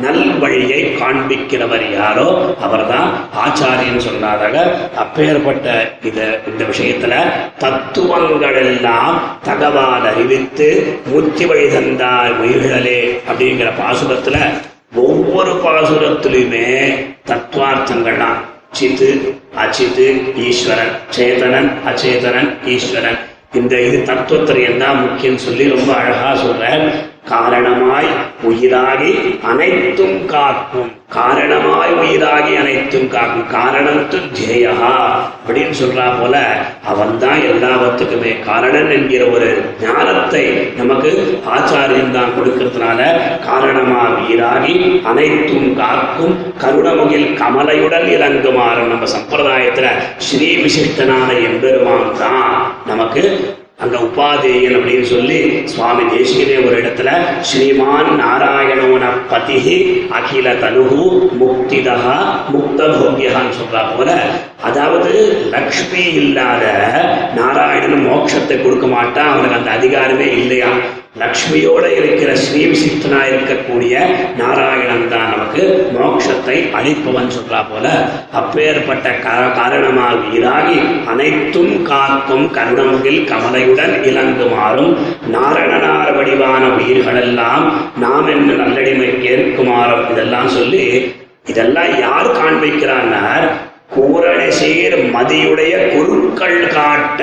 Speaker 2: நல் வழியை காண்பிக்கிறவர் யாரோ அவர்தான் ஆச்சாரியன் சொன்னாதாக அப்பேற்பட்ட இத இந்த விஷயத்துல தத்துவங்கள் எல்லாம் தகவால் அறிவித்து முத்தி வழி தந்தார் உயிர்களே அப்படிங்கிற பாசுரத்துல ஒவ்வொரு பாசுரத்திலுமே தத்துவார்த்தங்கள்லாம். சித்து அச்சித்து ஈஸ்வரன் சேதனன் அச்சேதனன் ஈஸ்வரன். இந்த இது தத்துவத்திரையம் தான் முக்கியம் சொல்லி ரொம்ப அழகா சொல்ற காரணமாய் உயிராகி அனைத்தும் காக்கும். காரணமாய் உயிராகி அனைத்தும் காக்கும். காரணத்து தேயா அப்படின்னு சொல்றா போல அவன் தான் எல்லாவற்றுக்குமே காரணன் என்கிற ஒரு ஞானத்தை நமக்கு ஆச்சாரியன் தான் கொடுக்கறதுனால காரணமா உயிராகி அனைத்தும் காக்கும். கருணமுகில் கமலையுடன் இறங்குமாறு நம்ம சம்பிரதாயத்துல ஸ்ரீ விசிஷ்டனான எம்பெருமான் தான் நமக்கு அங்க உபாதேயன் அப்படின்னு சொல்லி சுவாமி தேசிகனே ஒரு இடத்துல ஸ்ரீமான் நாராயணோன பதி அகில தனுகு முக்திதா முக்த போக்கியகான்னு சொல்றா போல. அதாவது லக்ஷ்மி இல்லாத நாராயணன் மோட்சத்தை கொடுக்க மாட்டான். அவனுக்கு அந்த அதிகாரமே இல்லையா லக்ஷ்மியோட இருக்கிற ஸ்ரீவிசித்தனா இருக்கக்கூடிய நாராயணன் தான் நமக்கு மோட்சத்தை அளிப்பவன் சொல்றா போல. அப்பேற்பட்ட காரணமாக ஈராகி அனைத்தும் காக்கும் கருணமுகில் கமலையுடன் இலங்குமாறும் நாரணனார வடிவான உயிர்களெல்லாம் நாம் என்ன நல்லடிமை கேட்குமாறும் இதெல்லாம் சொல்லி இதெல்லாம் யார் காண்பிக்கிறான்னார் கூரணசேர் மதியுடைய குருக்கள் காட்ட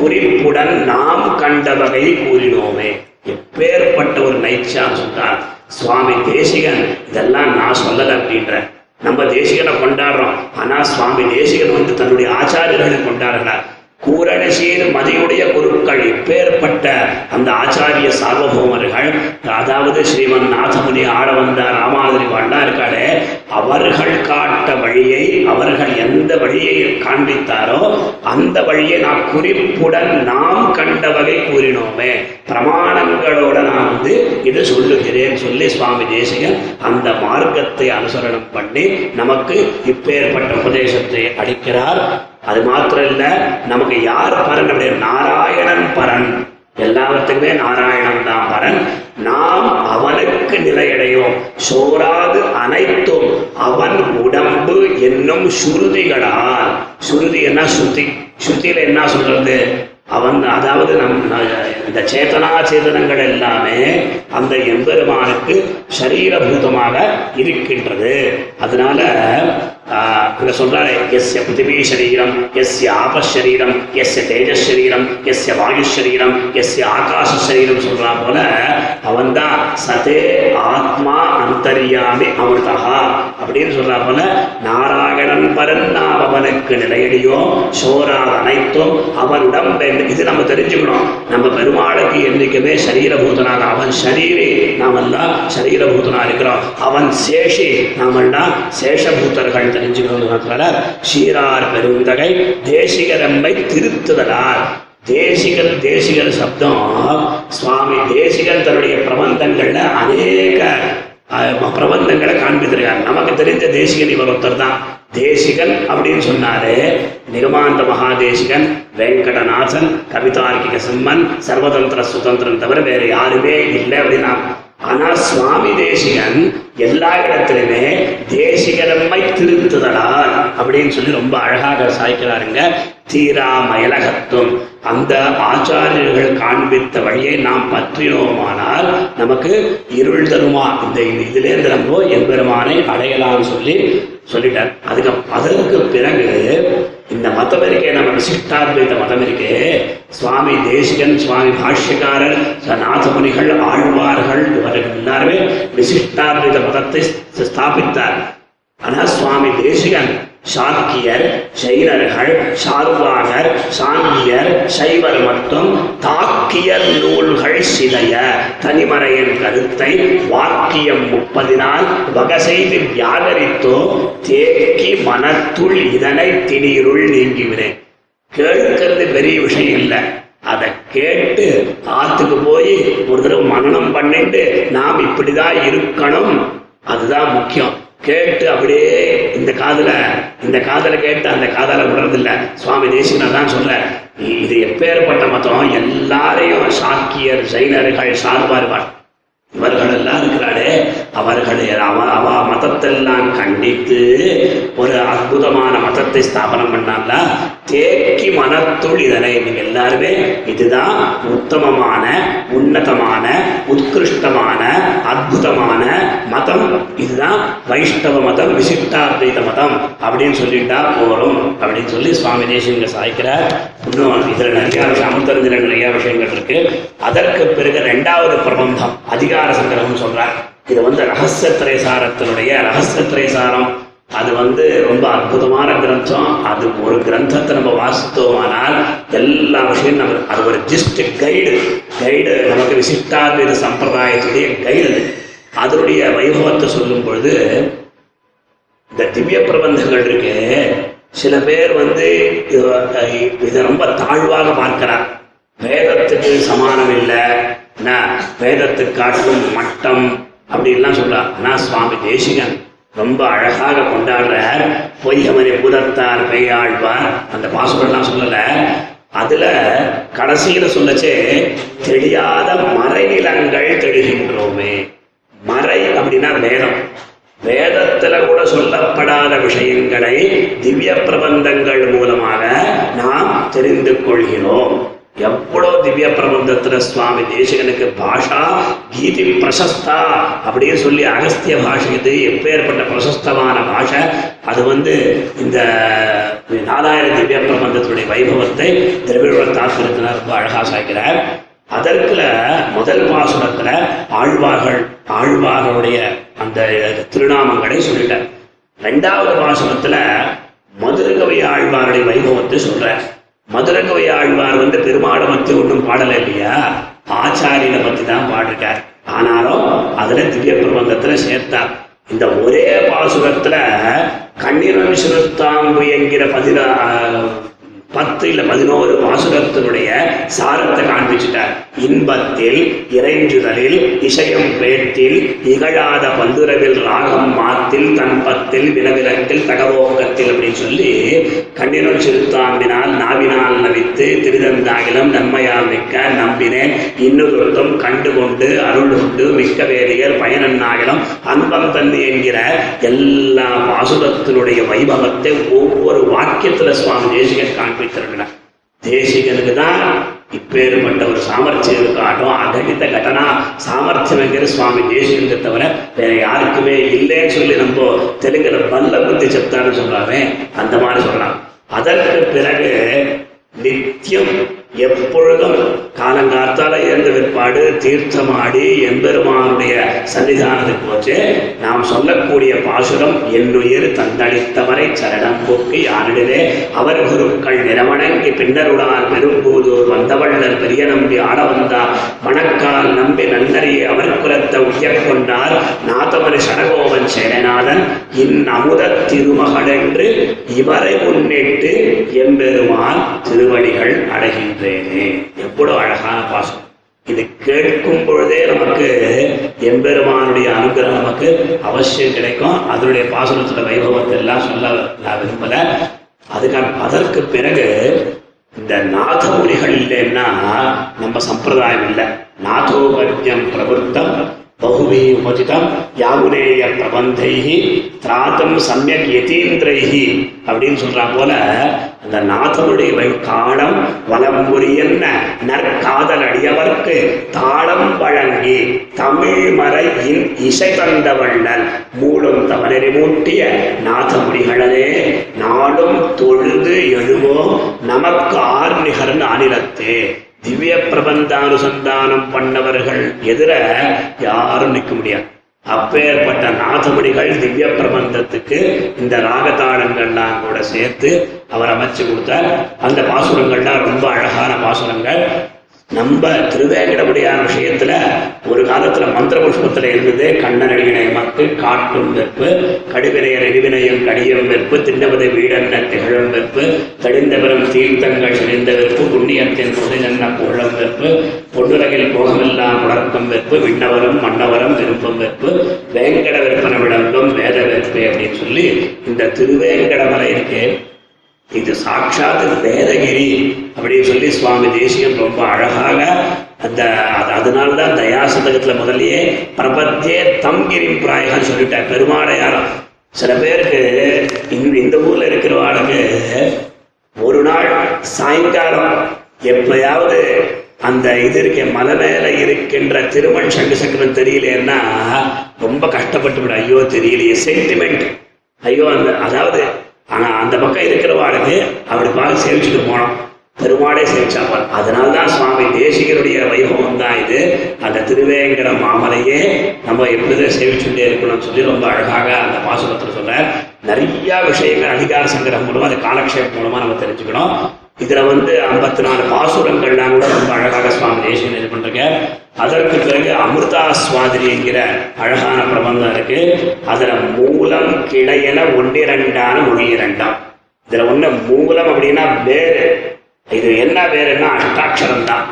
Speaker 2: குறிப்புடன் நாம் கண்ட வகை கூறினோமே. எப்பேற்பட்ட ஒரு நைச்சான்னு சொல்றார் சுவாமி தேசிகன் இதெல்லாம் நான் சொல்லல அப்படின்ற. நம்ம தேசிகனை கொண்டாடுறோம். ஆனா சுவாமி தேசிகன் வந்து தன்னுடைய ஆச்சாரியர்களை கொண்டாடுறார் கூரணசீர் மதியுடைய குருக்கள் இப்பேற்பட்ட அந்த ஆச்சாரிய சார்வபௌமர்கள் அதாவது ஸ்ரீமன் நாதமுனி ஆட வந்த ராமாதிரி வண்ணா அவர்கள் காட்ட வழியை அவர்கள் எந்த வழியை காண்பித்தாரோ அந்த வழியை நான் குறிப்புடன் நாம் கண்ட வகை கூறினோமே. பிரமாணங்களோட நான் வந்து இது சொல்லுகிறேன் சொல்லி சுவாமி தேசிகன் அந்த மார்க்கத்தை அனுசரணம் பண்ணி நமக்கு இப்பேற்பட்ட உபதேசத்தை அளிக்கிறார். அது மாத்திரம் இல்ல நமக்கு யார் பரன் அப்படியே நாராயணன் பரன். எல்லாத்துக்குமே நாராயணன் தான் பரன். நாம் அவனுக்கு நிலையடையும். சோராது அனைத்தும் அவன் உடம்பு என்னும் சுருதிகளால். சுருதி என்ன? சுத்தி. சுத்தியில என்ன சொல்றது? அவன் அதாவது நம் இந்த சேத்தனா சேதனங்கள் எல்லாமே அந்த எம்பெருமானுக்கு சரீரபூதமாக இருக்கின்றது. அதனால அங்க சொல்றாரு எஸ்ய பிருத்திவி சரீரம் எஸ்ய ஆபரீரம் எஸ்ய தேஜஸ்ரீரம் எஸ்ய வாயு சரீரம் எஸ்ய ஆகாச சரீரம் சொல்றா போல அவன்தான் சதே ஆத்மா அந்தரியாமி அமிர்தா அப்படின்னு சொல்றா போல நாராயணன் பரன் நாம் அவனுக்கு நிலையடியோ சோராத அனைத்தும் அவனிடம் இது நம்ம தெரிஞ்சுக்கணும் நம்ம பெருமாளுக்கு என்னைக்குமே சரீரபூதனாக அவன் சரீரி நாமெல்லாம் சரீரபூதனா இருக்கிறோம் அவன் சேஷி நாமெல்லாம் சேஷபூத்தர்கள் தெரிஞ்சுக்கணும் சீரார் பெருந்தகை தேசிகரம்மை திருத்துதலார் தேசிகர் தேசிகர் சப்தம். சுவாமி தேசிகர் தன்னுடைய பிரபந்தங்கள்ல அநேக பிரபந்தங்களை காண்பித்திருக்கார். நமக்கு தெரிஞ்ச தேசிகன் இவர் ஒருத்தர் தான். தேசிகன் அப்படின்னு சொன்னாரு. நிகமாந்த மகாதேசிகன் வெங்கடநாசன் கவிதார்க்கிக சிம்மன் சர்வதந்திர சுதந்திரம் தவிர வேற யாருமே இல்லை அப்படின்னா ஆனா சுவாமி தேசிகன் எல்லா இடத்திலுமே தேசிகரம்மை திருத்துதலால் அப்படின்னு சொல்லி ரொம்ப அழகாக சாய்க்கிறாருங்க. தீரா மயலகத்துவம் அந்த ஆச்சாரியர்கள் காண்பித்த வழியை நாம் பற்றினோமானால் நமக்கு இருள் தருமா? இந்த இதிலேருந்து நம்ம எம்பெருமானை அடையலாம்னு சொல்லி சொல்லிட்டார். அதுக்கு அதற்கு பிறகு இந்த மதம் இருக்கே நம்ம விசிஷ்டாத்வைத மதம் இருக்கே சுவாமி தேசிகன் சுவாமி பாஷ்யக்காரர் நாதமுனிகள் ஆழ்வார்கள் இவர்கள் எல்லாருமே விசிஷ்டாத்வைத மதத்தை ஸ்தாபித்தார். ஆனால் சுவாமி தேசிகன் சாக்கியர் சைனர்கள் சார்வாகர் சாங்கியர் சைவர் மற்றும் தாக்கியர் நூல்கள் சிலைய தனிமறையின் கருத்தை வாக்கியம் முப்பதினால் வகை செய்து வியாகரித்தோ தேக்கி மனத்துள் இதனை திடீருள் நீங்கிவிடேன் கேட்கிறது பெரிய விஷயம் இல்லை. அதை கேட்டு ஆத்துக்கு போய் ஒரு தடவை மனநம் பண்ணிட்டு நாம் இப்படிதான் இருக்கணும். அதுதான் முக்கியம். கேட்டு அப்படியே இந்த காதில் இந்த காதல கேட்டு அந்த காதால விடுறதில்ல சுவாமி தேசிகன் தான் சொல்ல இது எப்பேற்பட்ட மதம் எல்லாரையும் சாக்கியர் ஜெயினர்கள் சார்பார்கள் இவர்கள் எல்லாம் இருக்கிறாரே அவர்களை அவ அவ மதத்தெல்லாம் கண்டித்து ஒரு அற்புதமான மதத்தை ஸ்தாபனம் பண்ணால தேக்கி மனத்துள் இதனை நீங்க எல்லாருமே இதுதான் உத்தமமான உன்னதமான உத்கிருஷ்டமான அற்புதமான மதம். இதுதான் வைஷ்ணவ மதம் விசிஷ்டாத்வைத மதம் அப்படின்னு சொல்லிட்டா போறோம் அப்படின்னு சொல்லி சுவாமி தேசிங்க சாய்க்கிறார். இன்னும் இதுல நிறைய விஷயம் அமுத்தறிஞர் நிறைய விஷயங்கள் இருக்கு. அதற்கு பிறகு ரெண்டாவது பிரபந்தம் அதிகார சங்கிரகம் சொல்றார். இது வந்து ரகசிய திரைசாரத்தினுடைய ரகசிய திரைசாரம். அது வந்து ரொம்ப அற்புதமான கிரந்தம். அது ஒரு கிரந்தத்தை நம்ம வாசித்தோமானால் எல்லா விஷயம் நம்ம அது ஒரு ஜஸ்ட் கைடு கைடு நமக்கு விசிஷ்டாத்வைத சம்பிரதாயத்துடைய கைடு அதனுடைய வைபவத்தை சொல்லும் பொழுது இந்த திவ்ய பிரபந்தங்கள் இருக்கு. சில பேர் வந்து இது- இதை ரொம்ப தாழ்வாக பார்க்கிறார். வேதத்துக்கு சமானம் இல்லை என்ன வேதத்துக்கு காட்டும் மட்டம் அப்படின்லாம் சொல்றார் ஆனா சுவாமி தேசிகன் ரொம்ப அழகாக கொண்டாடுறார். பொய்யமனை புதத்தார் பெய்யாழ்வார். அந்த பாசுரெல்லாம் சொல்லல. அதுல கடைசியில சொல்லச்சே தெரியாத மறைநிலங்கள் தெரிகின்றோமே. மறை அப்படின்னா வேதம். வேதத்துல கூட சொல்லப்படாத விஷயங்களை திவ்ய பிரபந்தங்கள் மூலமாக நாம் தெரிந்து கொள்கிறோம். எவ்வளோ திவ்ய பிரபந்தத்தில் சுவாமி தேசிகனுக்கு பாஷா கீதி பிரசஸ்தா அப்படின்னு சொல்லி அகஸ்திய பாஷைக்கு எப்பேற்பட்ட பிரசஸ்தமான பாஷை அது வந்து இந்த நாலாயிரம் திவ்ய பிரபந்தத்தினுடைய வைபவத்தை திரவிட தாத்திரத்தினர் ரொம்ப அழகா சாய்க்கிறார். அதற்குல முதல் பாசுரத்துல ஆழ்வார்கள் ஆழ்வார்களுடைய அந்த திருநாமங்களை சொல்லிட்டார். ரெண்டாவது பாசுரத்தில் மதுரகவி ஆழ்வாருடைய வைபவத்தை சொல்கிறார் மதுரகவை ஆழ்வார் வந்து பெருமாளை பற்றி ஒன்றும் பாடலை இல்லையா? ஆச்சாரியனை பத்தி தான் பாடிருக்கார். ஆனாலும் அதுல திவ்ய பிரபந்தத்துல சேர்த்தார். இந்த ஒரே பாசுரத்துல கண்ணீரன் சிறுத்தாம்பு என்கிற பதில பத்து இல்ல பதினோரு பாசுரத்தினுடைய சாரத்தை காண்பிச்சுட்டார். இன்பத்தில் இறைஞ்சுதலில் இசையம் பேட்டில் இகழாத பந்துரவில் ராகம் மாத்தில் தன்பத்தில் வினவிலத்தில் தகவோகத்தில் அப்படின்னு சொல்லி கண்ணினுள் சிறுத்தாம்பினால் நாவினால் நவித்து திருதந்தாகிலம் நன்மையால் மிக்க நம்பினேன். இன்னொருத்தம் கண்டு கொண்டு அருள் உண்டு மிக்க வேதியர் பயனன்னாகிலம் அன்பம் தந்து என்கிற எல்லா பாசுரத்தினுடைய வைபவத்தை ஒவ்வொரு வாக்கியத்துல சுவாமி தேசிகன் காண்பித்திருக்கிறார் தேசிகனுக்கு தான் இப்பேற்பட்ட ஒரு சாமர்த்தியம் இருக்காட்டும் அகடித்த சாமர்த்தியம் சாமர்த்தியங்கிற சுவாமி தேசிகனுக்கு தவிர வேற யாருக்குமே இல்லைன்னு சொல்லி நம்ம தெலுங்குல பல்ல புத்தி செப்தான்னு சொல்றாரு அந்த மாதிரி சொல்லலாம் அதற்கு பிறகு நித்தியம் எப்பொழுதும் காலங்காத்தால இறந்த பிற்பாடு தீர்த்தமாடி எம்பெருமானுடைய சன்னிதானத்துக்கு போச்சு. நாம் சொல்லக்கூடிய பாசுரம் என்னுயிர் தந்தளித்தவரை சரணம் போக்கி யாரிடவே அவர் குருக்கள் நிறவணங்கி பின்னருடார் பெரும்பூதூர் வந்தவள்ளர் பெரிய நம்பி ஆட வந்தார் மணக்கால் நம்பி நன்னறியை அவர் குலத்தை உயர் கொண்டார் நாதமணி சடகோவன் சேரநாதன் இன் அமுத திருமகளென்று இவரை முன்னிட்டு எம்பெருமான் திருவடிகள் அடைகின்றன. எவ்வளவு அழகான பாசம். இது கேட்கும் பொழுதே நமக்கு எம்பெருமானுடைய அனுகிரகம் நமக்கு அவசியம் கிடைக்கும். அதனுடைய பாசனத்துல வைபவத்தை எல்லாம் சொல்ல நான் விரும்பல. அதுக்கான அதற்கு பிறகு இந்த நாதமுனிகள் இல்லைன்னா நம்ம சம்பிரதாயம் இல்லை. நாதோபரியம் பிரபுத்தம் பகுவி உபதிதம் யாமுனேய பிரபந்தைஹி திராத்தம் சமயக் யதீந்திரைஹி அப்படின்னு சொல்றா போல அந்த நாதனுடைய காலம் வலம் புரியன்ன நற்காதல் அடியவர்க்கு தாளம் வழங்கி தமிழ் மறையின் இசை தந்த வள்ளல். மூலம் தவறறி மூட்டிய நாதமுடிகளே நாடும் தொழுது எழுவோம் நமக்கு ஆர் நிகர்ந்த அநிலத்தே. திவ்ய பிரபந்தானுசந்தானம் பண்ணவர்கள் எதிர யாரும் நிற்க முடியாது. அப்பேற்பட்ட நாதமுடிகள் திவ்ய பிரபந்தத்துக்கு இந்த ராகதாளங்கள்லாம் கூட சேர்த்து அவர் அமைச்சு கொடுத்தார். அந்த பாசுரங்கள்லாம் ரொம்ப அழகான பாசுரங்கள். நம்ம திருவேங்கடமுடியார் விஷயத்துல ஒரு காலத்துல மந்திர புஷ்பத்துல இருந்தது கண்ணனடியினை மக்கு காட்டும் வெப்பு கடுவினையர் எரிவினையும் கடியம் வெப்பு திண்ணவதை வீடன்ன திகழும் வெப்பு தடிந்த தீர்த்தங்கள் சிரிந்த வெப்பு புண்ணியத்தின் புதைதன்ன புகழும் வெப்பு பொன்னுலகில் போகமெல்லாம் உணர்க்கும் வெப்பு விண்ணவரும் மன்னவரும் விருப்பம் வெப்பு வேங்கட விற்பனை விளங்கும் வேத வெற்பு அப்படின்னு சொல்லி இந்த திருவேங்கடமலை இருக்கே. இது சாட்சாத் வேதகிரி அப்படின்னு சொல்லி சுவாமி தேசியம் ரொம்ப அழகாக அந்த அது- அதனால்தான் தயாசதகத்துல முதல்லயே பிரபத்தே தம் கிரிம் பிராயகன்னு சொல்லிட்டார் பெருமாளையாரம். சில பேருக்கு இந்த இந்த ஊர்ல இருக்கிறவாளுக்கு ஒரு நாள் சாயங்காலம் எப்பயாவது அந்த இது இருக்க மலை மேல இருக்கின்ற திருமண் சங்கு சக்கரம் தெரியலன்னா ரொம்ப கஷ்டப்பட்டு விடும் ஐயோ தெரியலையே சென்டிமெண்ட் ஐயோ அந்த அதாவது ஆனா அந்த பக்கம் இருக்கிறவாளுக்கு அப்படி பார்த்து சேவிச்சுட்டு போனோம் பெருமாளே சேவிச்சாப்பாள் அதனால்தான் சுவாமி தேசிகருடைய வைபவம் தான் இது. அந்த திருவேங்கட மாமலையே நம்ம எப்படிதான் சேவிச்சுட்டே இருக்கணும்னு சொல்லி ரொம்ப அழகாக அந்த பாசுரத்தில் சொல்றார் நிறைய விஷயங்கள் அதிகார சங்கிரகம் மூலமா அந்த காலக்ஷேபம் மூலமா நம்ம தெரிஞ்சுக்கணும். இதுல வந்து ஐம்பத்தி நாலு பாசுரங்கள்லாம் கூட ரொம்ப அழகாக சுவாமி தேசியம் இது பண்றாங்க அதற்கு பிறகு அமிர்தா சுவாதிரி என்கிற அழகான பிரபந்தம் இருக்கு. அதுல மூலம் கிளையன ஒன்றிரண்டான மொழி இரண்டாம். இதுல ஒண்ணு மூலம் அப்படின்னா வேறு. இது என்ன வேறுன்னா அஷ்டாட்சரம் தான்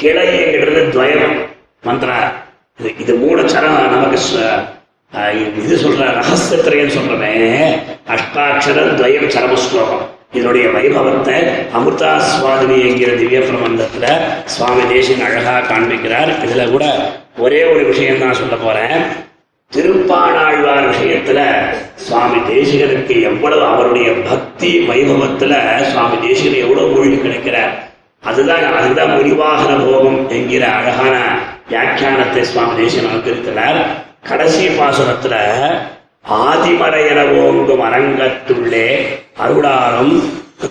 Speaker 2: கிளையங்கிறது துவயம் மந்திர. இது இது மூலச்சரம் நமக்கு இது சொல்ற ரகசியத்திரையன்னு சொல்றமே. அஷ்டாட்சரம் துவயம் சரமஸ்லோகம். இதனுடைய வைபவத்தை அமிர்தாஸ்வாதினி என்கிற திவ்ய பிரபந்தத்தில் சுவாமி தேசியன் அழகா காண்பிக்கிறார். இதுல கூட ஒரே ஒரு விஷயம்தான் சொல்ல போறேன். திருப்பாணாழ்வார் விஷயத்துல சுவாமி தேசிகனுக்கு எவ்வளவு அவருடைய பக்தி வைபவத்துல சுவாமி தேசிகன் எவ்வளவு மூழ்கி கிடைக்கிறார். அதுதான் அதுதான் முனிவாகன போகும் என்கிற அழகான வியாக்கியானத்தை சுவாமி தேசிகன் அனுப்பியிருக்கிறார் கடைசி பாசுரத்துல ஆதிமறையன ஓங்கும் அரங்கத்துள்ளே அருளாரம்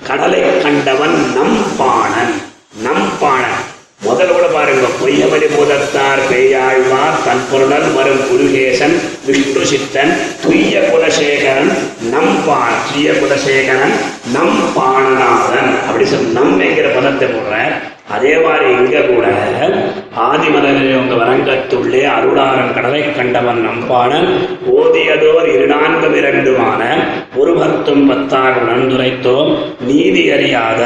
Speaker 2: கடலை கண்டவன் நம் பாணன் நம் பாணன் முதல்ல கூட பாருங்க பொய்யமணி முதத்தார் பேயாழ்வார் தன் பொருளர் வரும் குருகேசன் விஷ்ணு சித்தன் துய்ய குலசேகரன் நம்பான் துய்ய குலசேகரன் நம் பாணநாதன் அப்படி சொல்லி நம் என்கிற பதத்தை போடுற அதே மாதிரி இங்க கூட ஆதிமலரில் உங்க வரங்கத்துள்ளே அருளாரம் கடலை கண்டவன் நம்பானன் ஓதியதோர் இருநான்கும் இரண்டுமான ஒரு பத்தும் பத்தாக உணர்ந்துரைத்தோம். நீதி அறியாத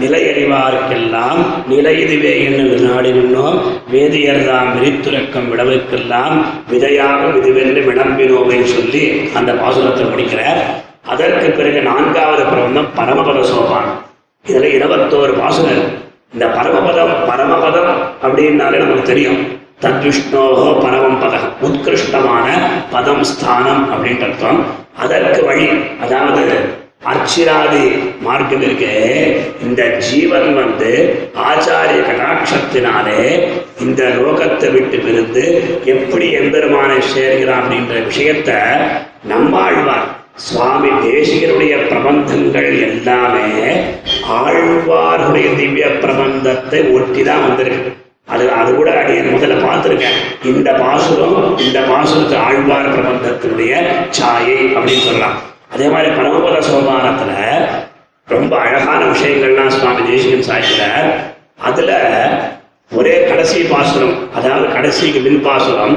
Speaker 2: நிலையறிவார்க்கெல்லாம் நிலை இதுவே என்னும் நாடி நின்னோம். வேதியர்தாம் விரித்துறக்கம் விடவுக்கெல்லாம் விதையாகும் இதுவென்று விளம்பினோமே சொல்லி அந்த பாசுரத்தை முடிக்கிறார். அதற்கு பிறகு நான்காவது பிரபந்தம் பரமபத சோபான். இதுல இருபத்தோரு பாசுரம் இந்த பரமபதம் பரமபதம் அப்படின்னாலே நமக்கு தெரியும். தத்விஷ்ணோகோ பரமம் பதம் உத்கிருஷ்டமான பதம் ஸ்தானம் அப்படின்ற அர்த்தம். அதற்கு வழி அதாவது அர்ச்சிராதி மார்க்கம் இருக்கு இந்த ஜீவன் வந்து ஆச்சாரிய கடாட்சத்தினாலே இந்த லோகத்தை விட்டு பிரிந்து எப்படி எம்பெருமானை சேர்கிறான் அப்படின்ற விஷயத்த நம்மாழ்வார் சுவாமி தேசிகருடைய பிரபந்தங்கள் எல்லாமே ஆழ்வாருடைய திவ்ய பிரபந்தத்தை ஒட்டி தான் வந்திருக்கு. அது அது கூட அடியன் முதல்ல பார்த்துருக்கேன். இந்த பாசுரம் இந்த பாசுரத்து ஆழ்வார் பிரபந்தத்தினுடைய சாயை அப்படின்னு சொல்லலாம் அதே மாதிரி பரமபத சோமானத்துல ரொம்ப அழகான விஷயங்கள்லாம் சுவாமி தேசிகன் சாய்க்கிறார் அதுல ஒரே கடைசி பாசுரம் அதாவது கடைசிக்கு மின் பாசுரம்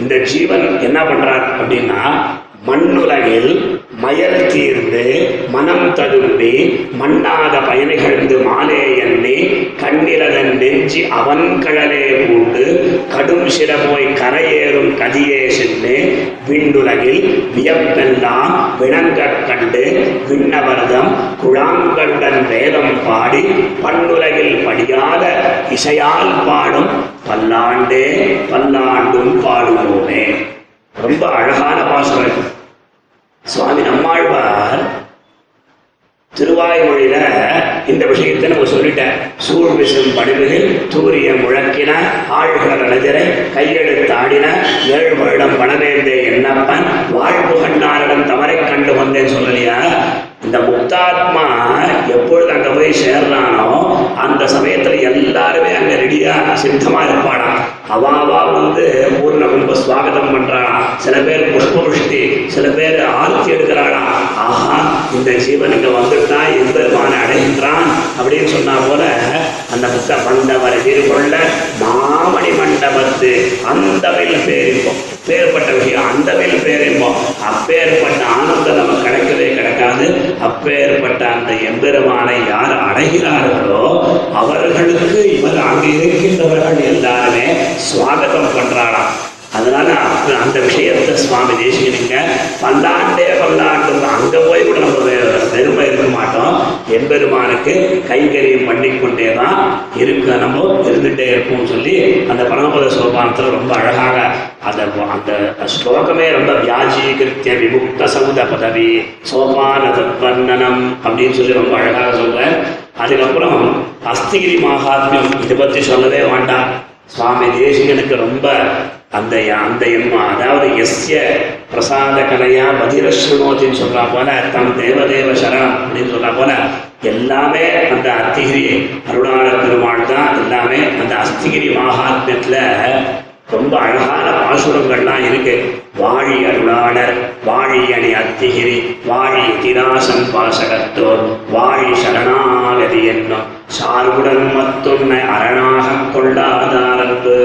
Speaker 2: இந்த ஜீவன் என்ன பண்றார் அப்படின்னா மண்ணுலகில் மயல் தீர்ந்து மனம் ததும்பி மண்ணாத பயணிகழ்ந்து மாலே எண்ணி கண்ணிரதன் நெஞ்சி அவன் கழலே பூண்டு கடும் சிரமோய் கரையேறும் கதியே சென்று விண்ணுலகில் வியப்பெல்லாம் விளங்கக் கண்டு விண்ணவரதம் குழாங்களுடன் வேதம் பாடி பண்ணுலகில் படியாத இசையால் பாடும் பல்லாண்டே பல்லாண்டும் பாடுவோமே. ரொம்ப அழகான பாசுரம். சுவாமி நம்மாழ்வார் திருவாய்மொழியில இந்த விஷயத்தை நம்ம சொல்லிட்டேன் சூழ் விசும் படுமிகில் தூரிய முழக்கின ஆழ்கள நதிரை கையெழுத்து ஆடின ஏழு வருடம் பணவேந்தே என்னப்பன் வாழ்வு கண்ணாரிடம் தவறை கண்டு வந்தேன் சொல்லலையா? இந்த முக்தாத்மா எப்பொழுது அங்க போய் சேர்றானோ அந்த சமயத்துல எல்லாருமே அங்க ரெடியா சித்தமா இருப்பானாம் அவாவா வந்து பூர்ண ரொம்ப சுவாகதம் பண்றாளாம் சில பேர் புஷ்பபுஷ்டி சில பேர் ஆர்த்தி எடுக்கிறாளாம் ஆஹா இந்த ஜீவன் இங்க வந்துட்டான் எம்பெருமான அடைகின்றான் அப்படின்னு சொன்னா போல அந்த முத்த பண்டவர் கொள்ள மாமணி மண்டபத்து அந்தவில் பேரின்பம் பேர்பட்ட விஷயம் அந்தவில் பேரின்பம் அப்பேற்பட்ட ஆனந்தம் நமக்கு கிடைக்கவே கிடைக்காது. அப்பேற்பட்ட அந்த எம்பெருமானை யார் அடைகிறார்களோ அவர்களுக்கு இவர் அங்கு இருக்கின்றவர்கள் எல்லாருமே சுவாகதம் பண்றாராம். அதனால அந்த விஷயத்தை சுவாமி தேசிக்கணுங்க பல்லாண்டே பல்லாண்டு அங்க போய் கூட நம்ம வெ- இருக்க மாட்டோம். எம்பெருமானுக்கு கைகரியம் பண்ணிக்கொண்டே தான் இருக்க நம்ம இருந்துட்டே இருப்போம்னு சொல்லி அந்த பரமபத சோபானத்தில் ரொம்ப அழகாக அந்த அந்த ஸ்லோகமே ரொம்ப வியாஜீகிருத்திய விமுக்த சௌத பதவி சோபான தத்வர்ணனம் அப்படின்னு சொல்லி ரொம்ப அழகாக சொல்றேன் அதுக்கப்புறம் அஸ்திகிரி மகாத்மியம் இதை பற்றி சொல்லவே வேண்டாம். சுவாமி தேசிகனுக்கு ரொம்ப அந்த அந்த எம்மா அதாவது எஸ்ய பிரசாத கலையா பதிரஸ்ருணோத்தின்னு சொல்றா போல தம் தேவதேவ சரணம் அப்படின்னு சொல்றா போல எல்லாமே அந்த அத்திகிரி அருணாள பெருமாள் தான் எல்லாமே அந்த அஸ்திகிரி மகாத்மியத்துல ரொம்ப அழகான பாசுரங்கள்லாம் இருக்கு. வாழி அருளாளர் வாழி அணி அத்திகிரி வாழி திராசம் பாசகத்தோர் வாழி சரணாகதி என்னும் சார்புடன் மத்தொன்னை அரணாக கொள்ளாதாரத்து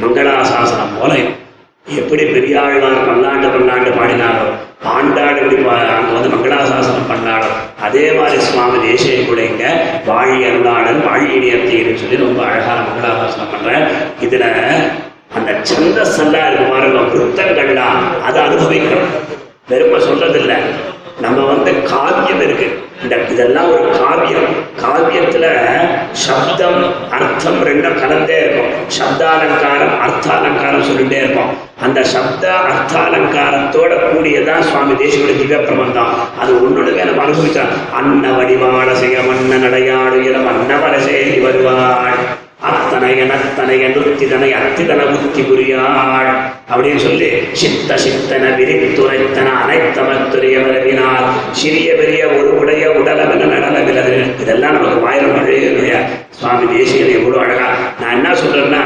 Speaker 2: மங்களாசாசனம் போல எப்படி பெரியாழ்வார் பல்லாண்டு பல்லாண்டு பாடினாரோ பாண்டாடு எப்படி பா- அங்க வந்து மங்களாசாசனம் பண்ணாலும் அதே மாதிரி சுவாமி தேசியம் கூட இங்க வாழி அருளாடல் வாழி இடியத்தீர்னு சொல்லி ரொம்ப அழகான மங்களாசாசனம் பண்றேன் இதுல அந்த சந்தஸெல்லாம் இருக்கு பாருங்க விருத்தங்கள்லாம் அதை அனுபவிக்கணும் சொல்றது சொல்றதில்லை. நம்ம வந்து காவியம் இருக்கு. இந்த இதெல்லாம் ஒரு காவியம். காவியத்துல சப்தம் அர்த்தம் ரெண்டும் கலந்தே இருக்கும். சப்தாலங்காரம் அர்த்தாலங்காரம் சொல்லிட்டே இருக்கும். அந்த சப்த அர்த்த அலங்காரத்தோட கூடியதான் சுவாமி தேசியோட திவ்ய பிரபந்தம். அது ஒன்னொழுங்க நம்ம அனுபவிச்சான். அன்ன வடிவாளசைய மன்ன நடையாடுயலம் அன்னவரசே வருவாள். அத்தனை எனத்தனை அனுத்திதனை அத்திதன புத்தி புரியாள். அப்படின்னு சொல்லி சித்த சித்தன விரித்துரைத்தன அனைத்தமத்துரியவரவி சிறிய பெரிய ஒரு உடைய உடலவில நடலவிலது இதெல்லாம் நமக்கு வாயில நுழைய சுவாமி தேசியன் எவ்வளவு அழகா நான் என்ன சொல்றேன்னா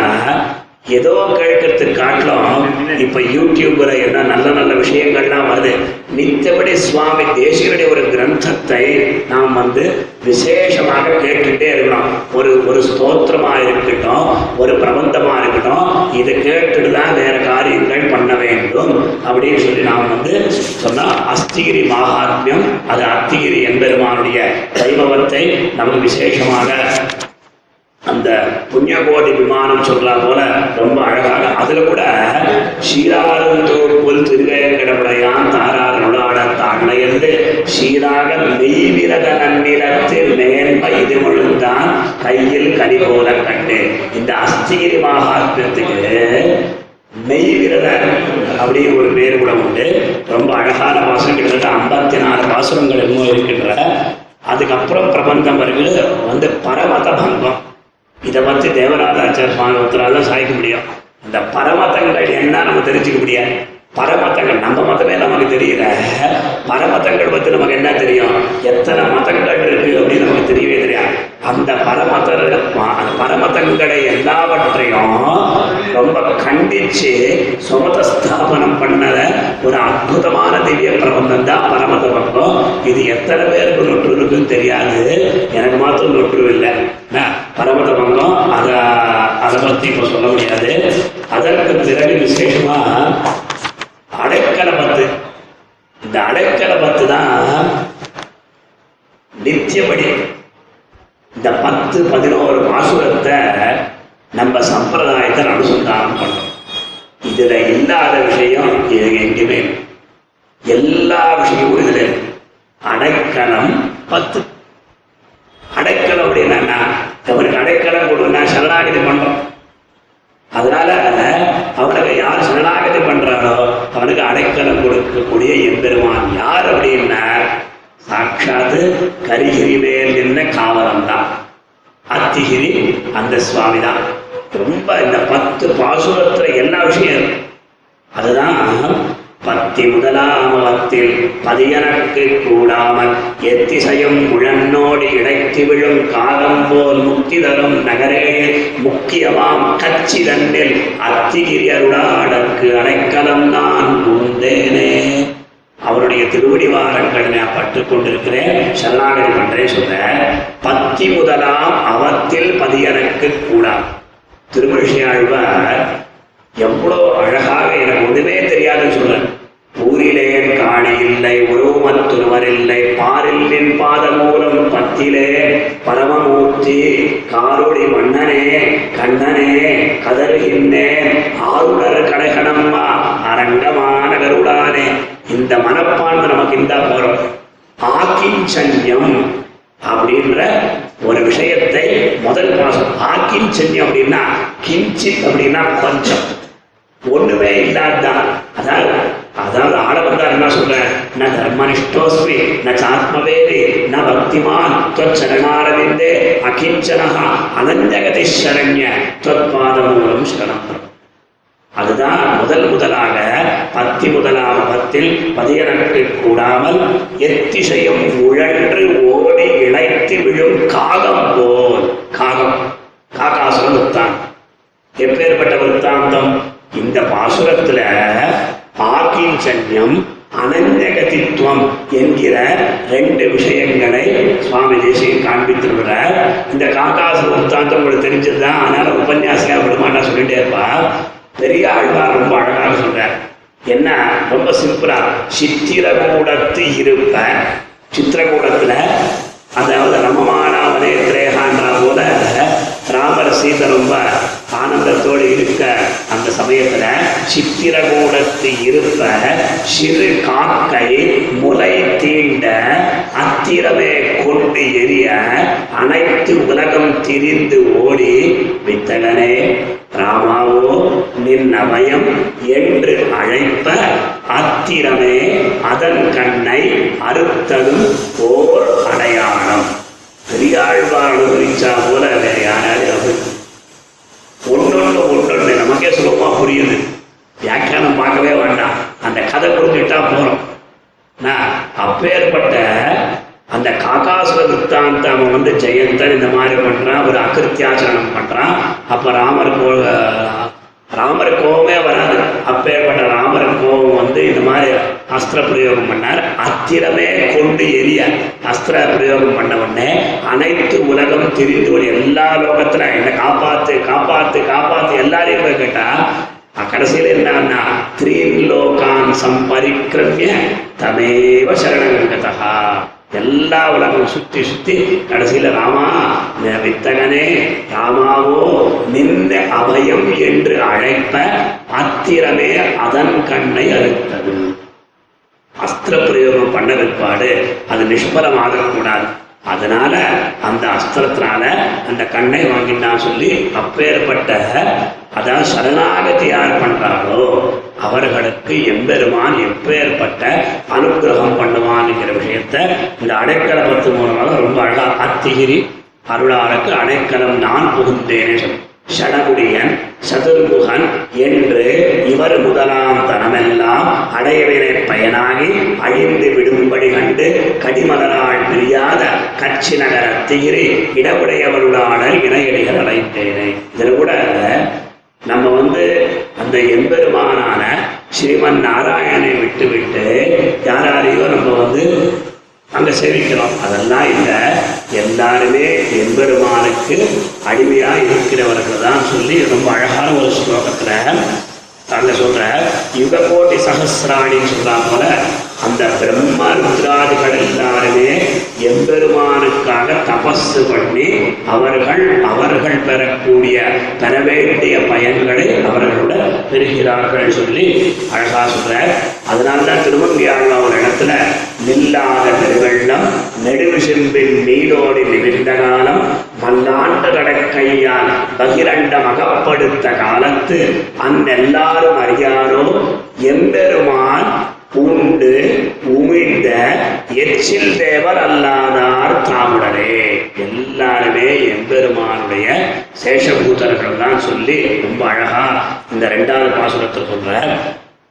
Speaker 2: ஏதோ கேட்கறதுக்கு காட்டிலும் இப்ப யூடியூப்ல என்ன நல்ல நல்ல விஷயங்கள்லாம் வருது. மித்தபடி சுவாமி தேசியனுடைய ஒரு கிரந்தத்தை நாம் வந்து விசேஷமாக கேட்டுட்டே இருக்கணும். ஒரு ஒரு ஸ்தோத்திரமா இருக்கட்டும் ஒரு பிரபந்தமா இருக்கட்டும் இதை கேட்டுட்டு தான் வேற காரியங்கள் பண்ண வேண்டும் அப்படின்னு சொல்லி நாம் வந்து சொன்னா அஸ்திகிரி மகாத்மியம் அது அத்திகிரி எம்பெருமானுடைய வைபவத்தை நமக்கு விசேஷமாக அந்த புண்ணியகோடி விமானம் சொல்றா போல ரொம்ப அழகாக அதுல கூட சீராரும் தோப்புல் திருவேங்கடமுடையான் தாரார் நுழாட தாழ்மையந்து சீராக மெய்விரத நன்னிலத்தில் மேன்மை இது முழுந்தான் கையில் கனி போல கண்டு. இந்த அஸ்திகிரி மகாத்மியத்துக்கு மெய் மெய்விரத அப்படின்னு ஒரு பேர் கூட உண்டு. ரொம்ப அழகான பாசனம் கிட்டத்தட்ட ஐம்பத்தி நாலு பாசனங்கள் என்னமோ இருக்கின்ற அதுக்கப்புறம் பிரபந்தம் வருது வந்து பரமத பங்கம் இதை பற்றி தேவராஜாச்சார சுவாமி தான் சாய்க்க முடியும். இந்த பரமதங்கள் என்ன நம்ம தெரிஞ்சுக்க முடியாது. பரமதங்கள் நம்ம மதமே நமக்கு தெரியல. பரமதங்கள் பற்றி நமக்கு என்ன தெரியும்? எத்தனை மதங்கள் இருக்கு அப்படின்னு நமக்கு தெரியவே அந்த பரமத அந்த பரமதங்களை எல்லாவற்றையும் ரொம்ப கண்டிச்சு சுமத ஸ்தாபனம் பண்ணத ஒரு அற்புதமான திவ்ய பிரபந்தம் தான் பரமத பக்கம் இது எத்தனை பேருக்கு நொற்று இருக்குன்னு தெரியாது. எனக்கு மாத்திரம் நொற்று இல்லை. என்ன, பரமத பங்கம் அதை அதை பற்றி இப்போ சொல்ல முடியாது. அதற்கு பிறகு விசேஷமா அடைக்கலை பத்து. இந்த அடைக்கலை பத்து தான் நித்தியபடி இந்த பத்து பதினோரு பாசுரத்தை நம்ம சம்பிரதாயத்தை அனுசந்தானம் பண்ணோம் இதுல இல்லாத விஷயம் இது எங்கேயுமே எல்லா விஷயமும் இதுல இருக்கு. அடைக்கலம் பத்து. அடைக்கலம் அப்படின்னா அவனுக்கு அடைக்கலம் கொடுன்னா சரணாகதி பண்றோம். அதனால அவனுக்கு யார் சரணாகதி பண்றாரோ அவனுக்கு அடைக்கலம் கொடுக்கக்கூடிய எம்பெருமான் யார் அப்படின்னா சாட்சாத்து கரிகிரிவே அத்திகிரி அந்த சுவாமி தான் ரொம்ப இந்த பத்து பாசுரத்தில் எல்லா விஷயம் அதுதான் பத்தி முதலாமத்தில் பதியனக்கு கூடாமல் எத்திசையும் முழன்னோடு இடைத்து விழும் காலம் போல் முக்தி தரும் நகரே முக்கியமாம் கச்சி தண்டில் அத்திகிரி அருளாடற்கு அடைக்கலம் நான் பூந்தேனே அவருடைய திருவடி வாரங்கள் நான் பட்டுக் கொண்டிருக்கிறேன். சரணாகதி பண்றேன் சொல்றேன் பத்தி முதலாம் அவத்தில் பதியனக்கு கூடாம் ஆழ்வார் எவ்வளோ அழகாக எனக்கு ஒன்றுமே தெரியாதுன்னு சொல்றேன் ஊரிலேன் காணி இல்லை உருவமத்துருவர் இல்லை. பாரில்லின் பாதமூலம் பத்திலே பரமமூர்த்தி காரோடி மன்னனே கண்ணனே கதறுகின்றேன். ஆளுநர் கடைகணம்மா அரங்கமான கருடானே. இந்த மனப்பான்மை நமக்கு இந்த போறோம். ஆக்கிஞ்சன்யம் அப்படின்ற ஒரு விஷயத்தை முதல் மாசம் ஆக்கிஞ்சன்யம் அப்படின்னா கிஞ்சித் அப்படின்னா கொஞ்சம் ஒண்ணுமே இல்லாதான் அதாவது அதாவது ஆள என்ன சொல்ற ந தர்மனிஷ்டோஸ்மி ந சாத்மவேதி ந பக்திமான் தொச்சரணாரவிந்தே அகிஞ்சனஹா அனந்தகதி சரண்ய தொற்பாதமூலம் சரணம். அதுதான் முதல் முதலாக பத்தி முதலான பத்தில் பதியனக்கு கூடாமல் எத்திசையும் உழன்று ஓடி இழைத்து விழும் காகம் போல். காகம். காகாசுரம் வித்தான் எப்பேற்பட்ட விற்த்தாந்தம் இந்த பாசுரத்துல ஆக்கிஞ்சன்யம் அனஞ்சகதித்துவம் என்கிற ரெண்டு விஷயங்களை சுவாமி தேசியம் காண்பித்திருக்கிறார். இந்த காக்காசு விற்த்தாந்தம் உங்களுக்கு தெரிஞ்சதுதான் அதனால உபன்யாசியா விடமாட்டா சொல்லிட்டே இருப்பா. பெரியாழ்வார் ரொம்ப அழகாக சொல்றார். என்ன? ரொம்ப சிம்பிளா. சித்திரகூடத்து இருப்ப சித்திரகூடத்துல அதாவது ரமமானாவனே திரேகான்ற போல ராமர் சீதை ரொம்ப ஆனந்தத்தோடு இருக்க அந்த சமயத்துல சித்திரகூடத்து இருப்ப சிறு காக்கை முலை தீண்ட அத்திரமே கொண்டு எரிய அனைத்து உலகம் திரிந்து ஓடி வித்தகனே ராமாவோ நின் அபயம் என்று அழைப்ப அத்திரமே அதன் கண்ணை அறுத்ததும் ஓர் அடையாளம். பெரியாழ்வார் அனுபவிச்சா போல வேற யாராவது அனுபவி- ஒன்னொன்னு நமக்கே சுலபமா புரியுது. வியாக்கியானம் பார்க்கவே வேண்டாம். அந்த கதை கொடுத்துட்டா போறோம். நான் அப்பேற்பட்ட அந்த காக்காசுர விற்த்தாந்த அவன் வந்து ஜெயந்தன் இந்த மாதிரி பண்றான் ஒரு அகிருத்தியாச்சரணம் பண்றான். அப்ப ராமர் கோ ராமர் கோபமே வராது. அப்பேற்பட்ட ராமர் கோபம் வந்து இந்த மாதிரி அஸ்திர பிரயோகம் பண்ணார். அத்திரமே கொண்டு எரிய அஸ்திர பிரயோகம் பண்ண உடனே அனைத்து உலகம் திரிந்து ஒரு எல்லா லோகத்துல என்ன காப்பாத்து காப்பாத்து காப்பாத்து எல்லாரையும் போய் கேட்டா கடைசியில் என்னன்னா த்ரீன் லோகான் சம்பரிக்கிரமிய தமேவ சரணங்கதா எல்லா உலகம் சுத்தி சுத்தி கடைசியில ராமா வித்தகனே ராமாவோ நின்ற அபயம் என்று அழைப்ப அத்திரமே அதன் கண்ணை அழுத்தது அஸ்திர பிரயோகம் பண்ண பிற்பாடு அது நிஷ்பலமாக கூடாது அதனால அந்த அஸ்திரத்தினால அந்த கண்ணை வாங்கிட்டான் சொல்லி அப்பேற்பட்ட அதாவது சரணாகதி யார் பண்றாங்களோ அவர்களுக்கு எம்பெருமான் எப்பேற்பட்ட அனுகிரகம் பண்ணுவான்ங்கிற விஷயத்த இந்த அடைக்கல பத்து மூலமாக ரொம்ப அழகா அத்திகிரி அருளாருக்கு அடைக்கலம் நான் புகுந்தேனே சொல்லி ஷடகுடியன் சதுர்முகன் என்று இவர் முதலாம் தனமெல்லாம் அடையவினை பயனாகி அழிந்து கண்டு கடிமலரால் பிரியாத கட்சி நகர தீரே இடவுடையவருளான இணையடிகள் அழைத்தேனே இதில் கூட நம்ம வந்து அந்த எம்பெருமானான ஸ்ரீமன் நாராயணனை விட்டு விட்டு யாராரையோ நம்ம வந்து அங்க சேவிக்கிறோம். அதெல்லாம் இல்லை எல்லாருமே எம்பெருமானுக்கு அடிமையா இருக்கிறவர்கள் தான் சொல்லி ரொம்ப அழகான ஒரு ஸ்லோகத்துல அங்க சொல்ற யுக கோட்டி சகசிராணின்னு சொல்றா போல அந்த பிரம்ம ருத்ராதிகள் எல்லாருமே எம்பெருமானுக்காக தபஸு பண்ணி அவர்கள் அவர்கள் பெறக்கூடிய பெற வேண்டிய பயன்களை அவர்களோட பெறுகிறார்கள் சொல்லி அழகா சொல்ற அதனால்தான் திருமங்கியாழ்வா ஒரு இடத்துல நில்லாத பெருவெள்ளம் நெடுவிசிம்பின் நீரோடி நிமிர்ந்த காலம் பல்லாண்டு கடற்கையால் பகிரண்ட மகப்படுத்த காலத்து அந்தெல்லாரும் அறியாரோ? எம்பெருமான் உண்டு உமிழ்ந்த எச்சில் தேவர் அல்லாதார் தாமுடரே எல்லாருமே எம்பெருமானுடைய சேஷபூதர்கள் தான் சொல்லி ரொம்ப அழகா இந்த ரெண்டாவது பாசுரத்தை சொல்ற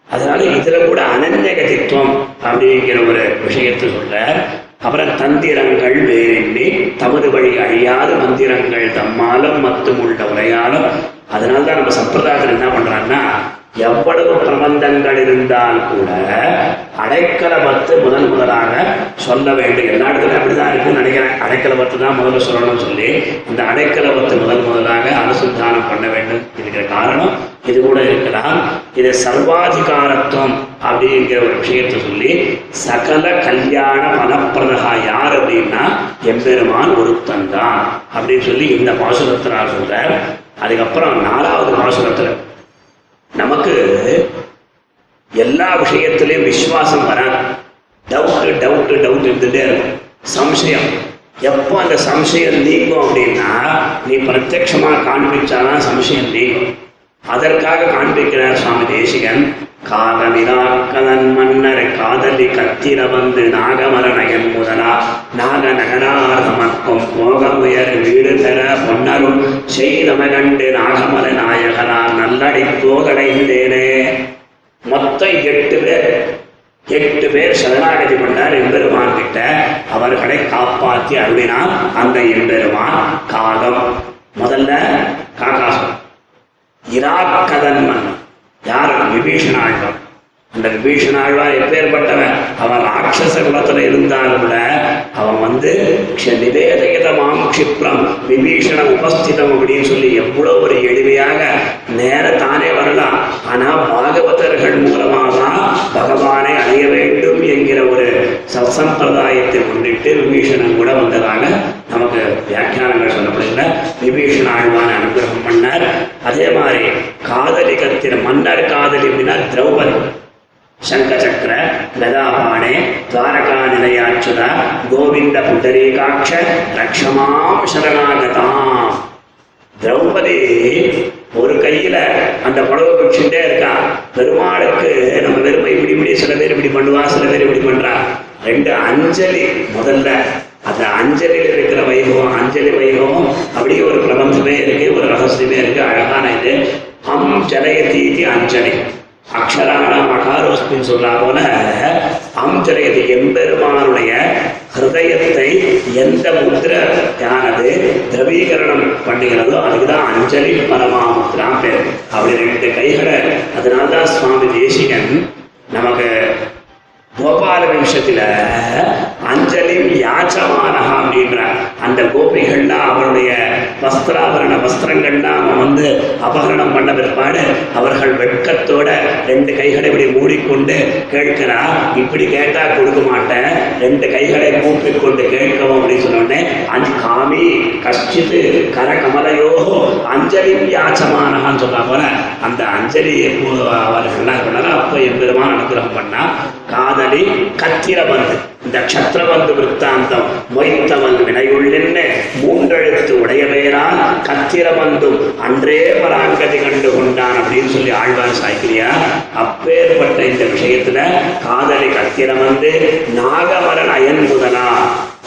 Speaker 2: அதனால இதுல கூட அனன்யகதித்துவம் அப்படிங்கிற ஒரு விஷயத்தை சொல்ற அப்புறம் தந்திரங்கள் வேறெண்ணி தமது வழி அழியாத மந்திரங்கள் தம்மாலும் மத்தும் உள்ள உரையாலும். அதனால்தான் நம்ம சம்பிரதாயத்தில் என்ன பண்றாங்கன்னா எவ்வளவு பிரபந்தங்கள் இருந்தால் கூட அடைக்கல பத்து முதல் முதலாக சொல்ல வேண்டும். எல்லா இடத்துலையும் அப்படிதான் இருக்குன்னு நினைக்கிறேன். அடைக்கல பத்து தான் முதல்ல சொல்லணும்னு சொல்லி இந்த அடைக்கல பத்து முதல் முதலாக அனுசந்தானம் பண்ண வேண்டும் இருக்கிற காரணம் இது கூட இருக்கலாம். இது சர்வாதிகாரத்துவம் அப்படிங்கிற ஒரு விஷயத்தை சொல்லி சகல கல்யாண பணப்பிரதகா யார் அப்படின்னா எம்பெருமான் ஒருத்தன் தான் அப்படின்னு சொல்லி இந்த பாசுரத்தில் சொல்ற அதுக்கப்புறம் நாலாவது பாசுரத்துல நமக்கு எல்லா விஷயத்திலையும் விசுவாசம் வராது. டவுட்டு டவுட்டு டவுட் இருந்துட்டே இருக்கும். சம்சயம். எப்போ அந்த சம்சயம் நீங்கும் அப்படின்னா நீ பிரத்யட்சமாக காண்பிச்சாதான் சம்சயம் நீங்கும். அதற்காக காண்பிக்கிறார் சுவாமி தேசிகன். காதலிதாக்கதன் மன்னர் காதலி கத்திர வந்து நாகமரநயன் முதலா நாக நகரார்தமக்கும் போகமுயர் வீடு பெற பொன்னரும் செய்தமகண்டு நாகமல நாயகனா நல்லடி போகடைந்தேனே மொத்தம் எட்டு பேர். எட்டு பேர் சரணாகதி பண்ணார் எம்பெருமான் கிட்ட. அவர்களை காப்பாற்றி அருளினார் அந்த எம்பெருமான் காகம். முதல்ல காகாசம் இராக்கதன்மன். யார்? விபீஷண ஆழ்வார் அந்த விபீஷண ஆழ்வார் எப்பேற்பட்டவன் அவன் ராட்சச குலத்துல இருந்தால் கூட அவன் வந்து க்ஷ- நிவேதகிதமாம் க்ஷிப்ரம் விபீஷண உபஸ்திதம் அப்படின்னு சொல்லி எவ்வளவு ஒரு எளிமையாக நேர தானே வரலாம். ஆனா பாகவதர்கள் மூலமாக தான் பகவானை அடைய வேண்டும் என்கிற ஒரு சத்சம்பிரதாயத்தை முன்னிட்டு விபீஷணன் கூட வந்ததாக நமக்கு வியாக்கியானங்கள் சொல்லப்படுகிற விபீஷண ஆழ்வான அனுகிரகம் பண்ணார். அதே மாதிரி காதலிகத்தின் மன்னர் காதலி அப்படின்னா திரௌபதி. சங்கச்சக்கர கதாபாணே துவாரகா நிலையாச்சுதா கோவிந்த புண்டரீகாட்ச ரக்ஷமாம் சரணாகதாம். திரௌபதி ஒரு கையில அந்த புடவை பிடிச்சுட்டே இருக்கான் பெருமாளுக்கு நம்ம வெறுமை இப்படி இப்படி சில பேர் இப்படி பண்ணுவா சில பேர் இப்படி பண்றா. ரெண்டு அஞ்சலி முதல்ல. அந்த அஞ்சலியில் இருக்கிற வைபவம் அஞ்சலி வைபவம் அப்படியே ஒரு பிரபஞ்சமே இருக்கு ஒரு ரகசியமே இருக்கு அழகான இது. அம் ஜலயதீதி அஞ்சலி. அக்ஷராணம் அகாரோஸ்மின்னு சொல்றா போல அம்ஜலயதி எம்பெருமானுடைய ஹிருதயத்தை எந்த முத்திரையானது திரவீகரணம் பண்ணுகிறதோ அதுக்குதான் அஞ்சலி பரமாமுத்ரா பேர். அப்படி ரெண்டு கைகளை அதனால்தான் சுவாமி தேசிகன் நமக்கு கோபால நிமிஷத்துல அஞ்சலி யாச்சமானஹா அப்படின்ற அந்த கோபிகள்லாம் அவருடைய வஸ்திராபரண வஸ்திரங்கள்லாம் அவன் வந்து அபகரணம் பண்ண பிற்பாடு அவர்கள் வெட்கத்தோட ரெண்டு கைகளை இப்படி மூடிக்கொண்டு கேட்கிறா இப்படி கேட்டா கொடுக்க மாட்டேன் ரெண்டு கைகளை கூப்பிக்கொண்டு கேட்கவும் அப்படின்னு சொன்னோடனே அஞ்சு காமி கஷ்டித்து கர கமலையோ அஞ்சலி யாச்சமானஹான்னு சொல்றா போல. அந்த அஞ்சலி அவர்கள் என்ன பண்ணாரோ அப்போ எம்பெருமான் அனுகிரகம் பண்ணா காதலி கத்திர வந்து. இந்த க்ஷத்ரபந்து விற்த்தாந்தம் மொய்த்தவன் வினையுள்ளென்ன? மூன்றெழுத்து உடையவேரான் கத்திரபந்தும் அன்றே பராங்கதி கண்டு கொண்டான் அப்படின்னு சொல்லி ஆழ்வார் சாய்க்கிறியா அப்பேற்பட்ட இந்த விஷயத்துல காதலி கத்திரபந்து நாகமரன் அயன் முதலா?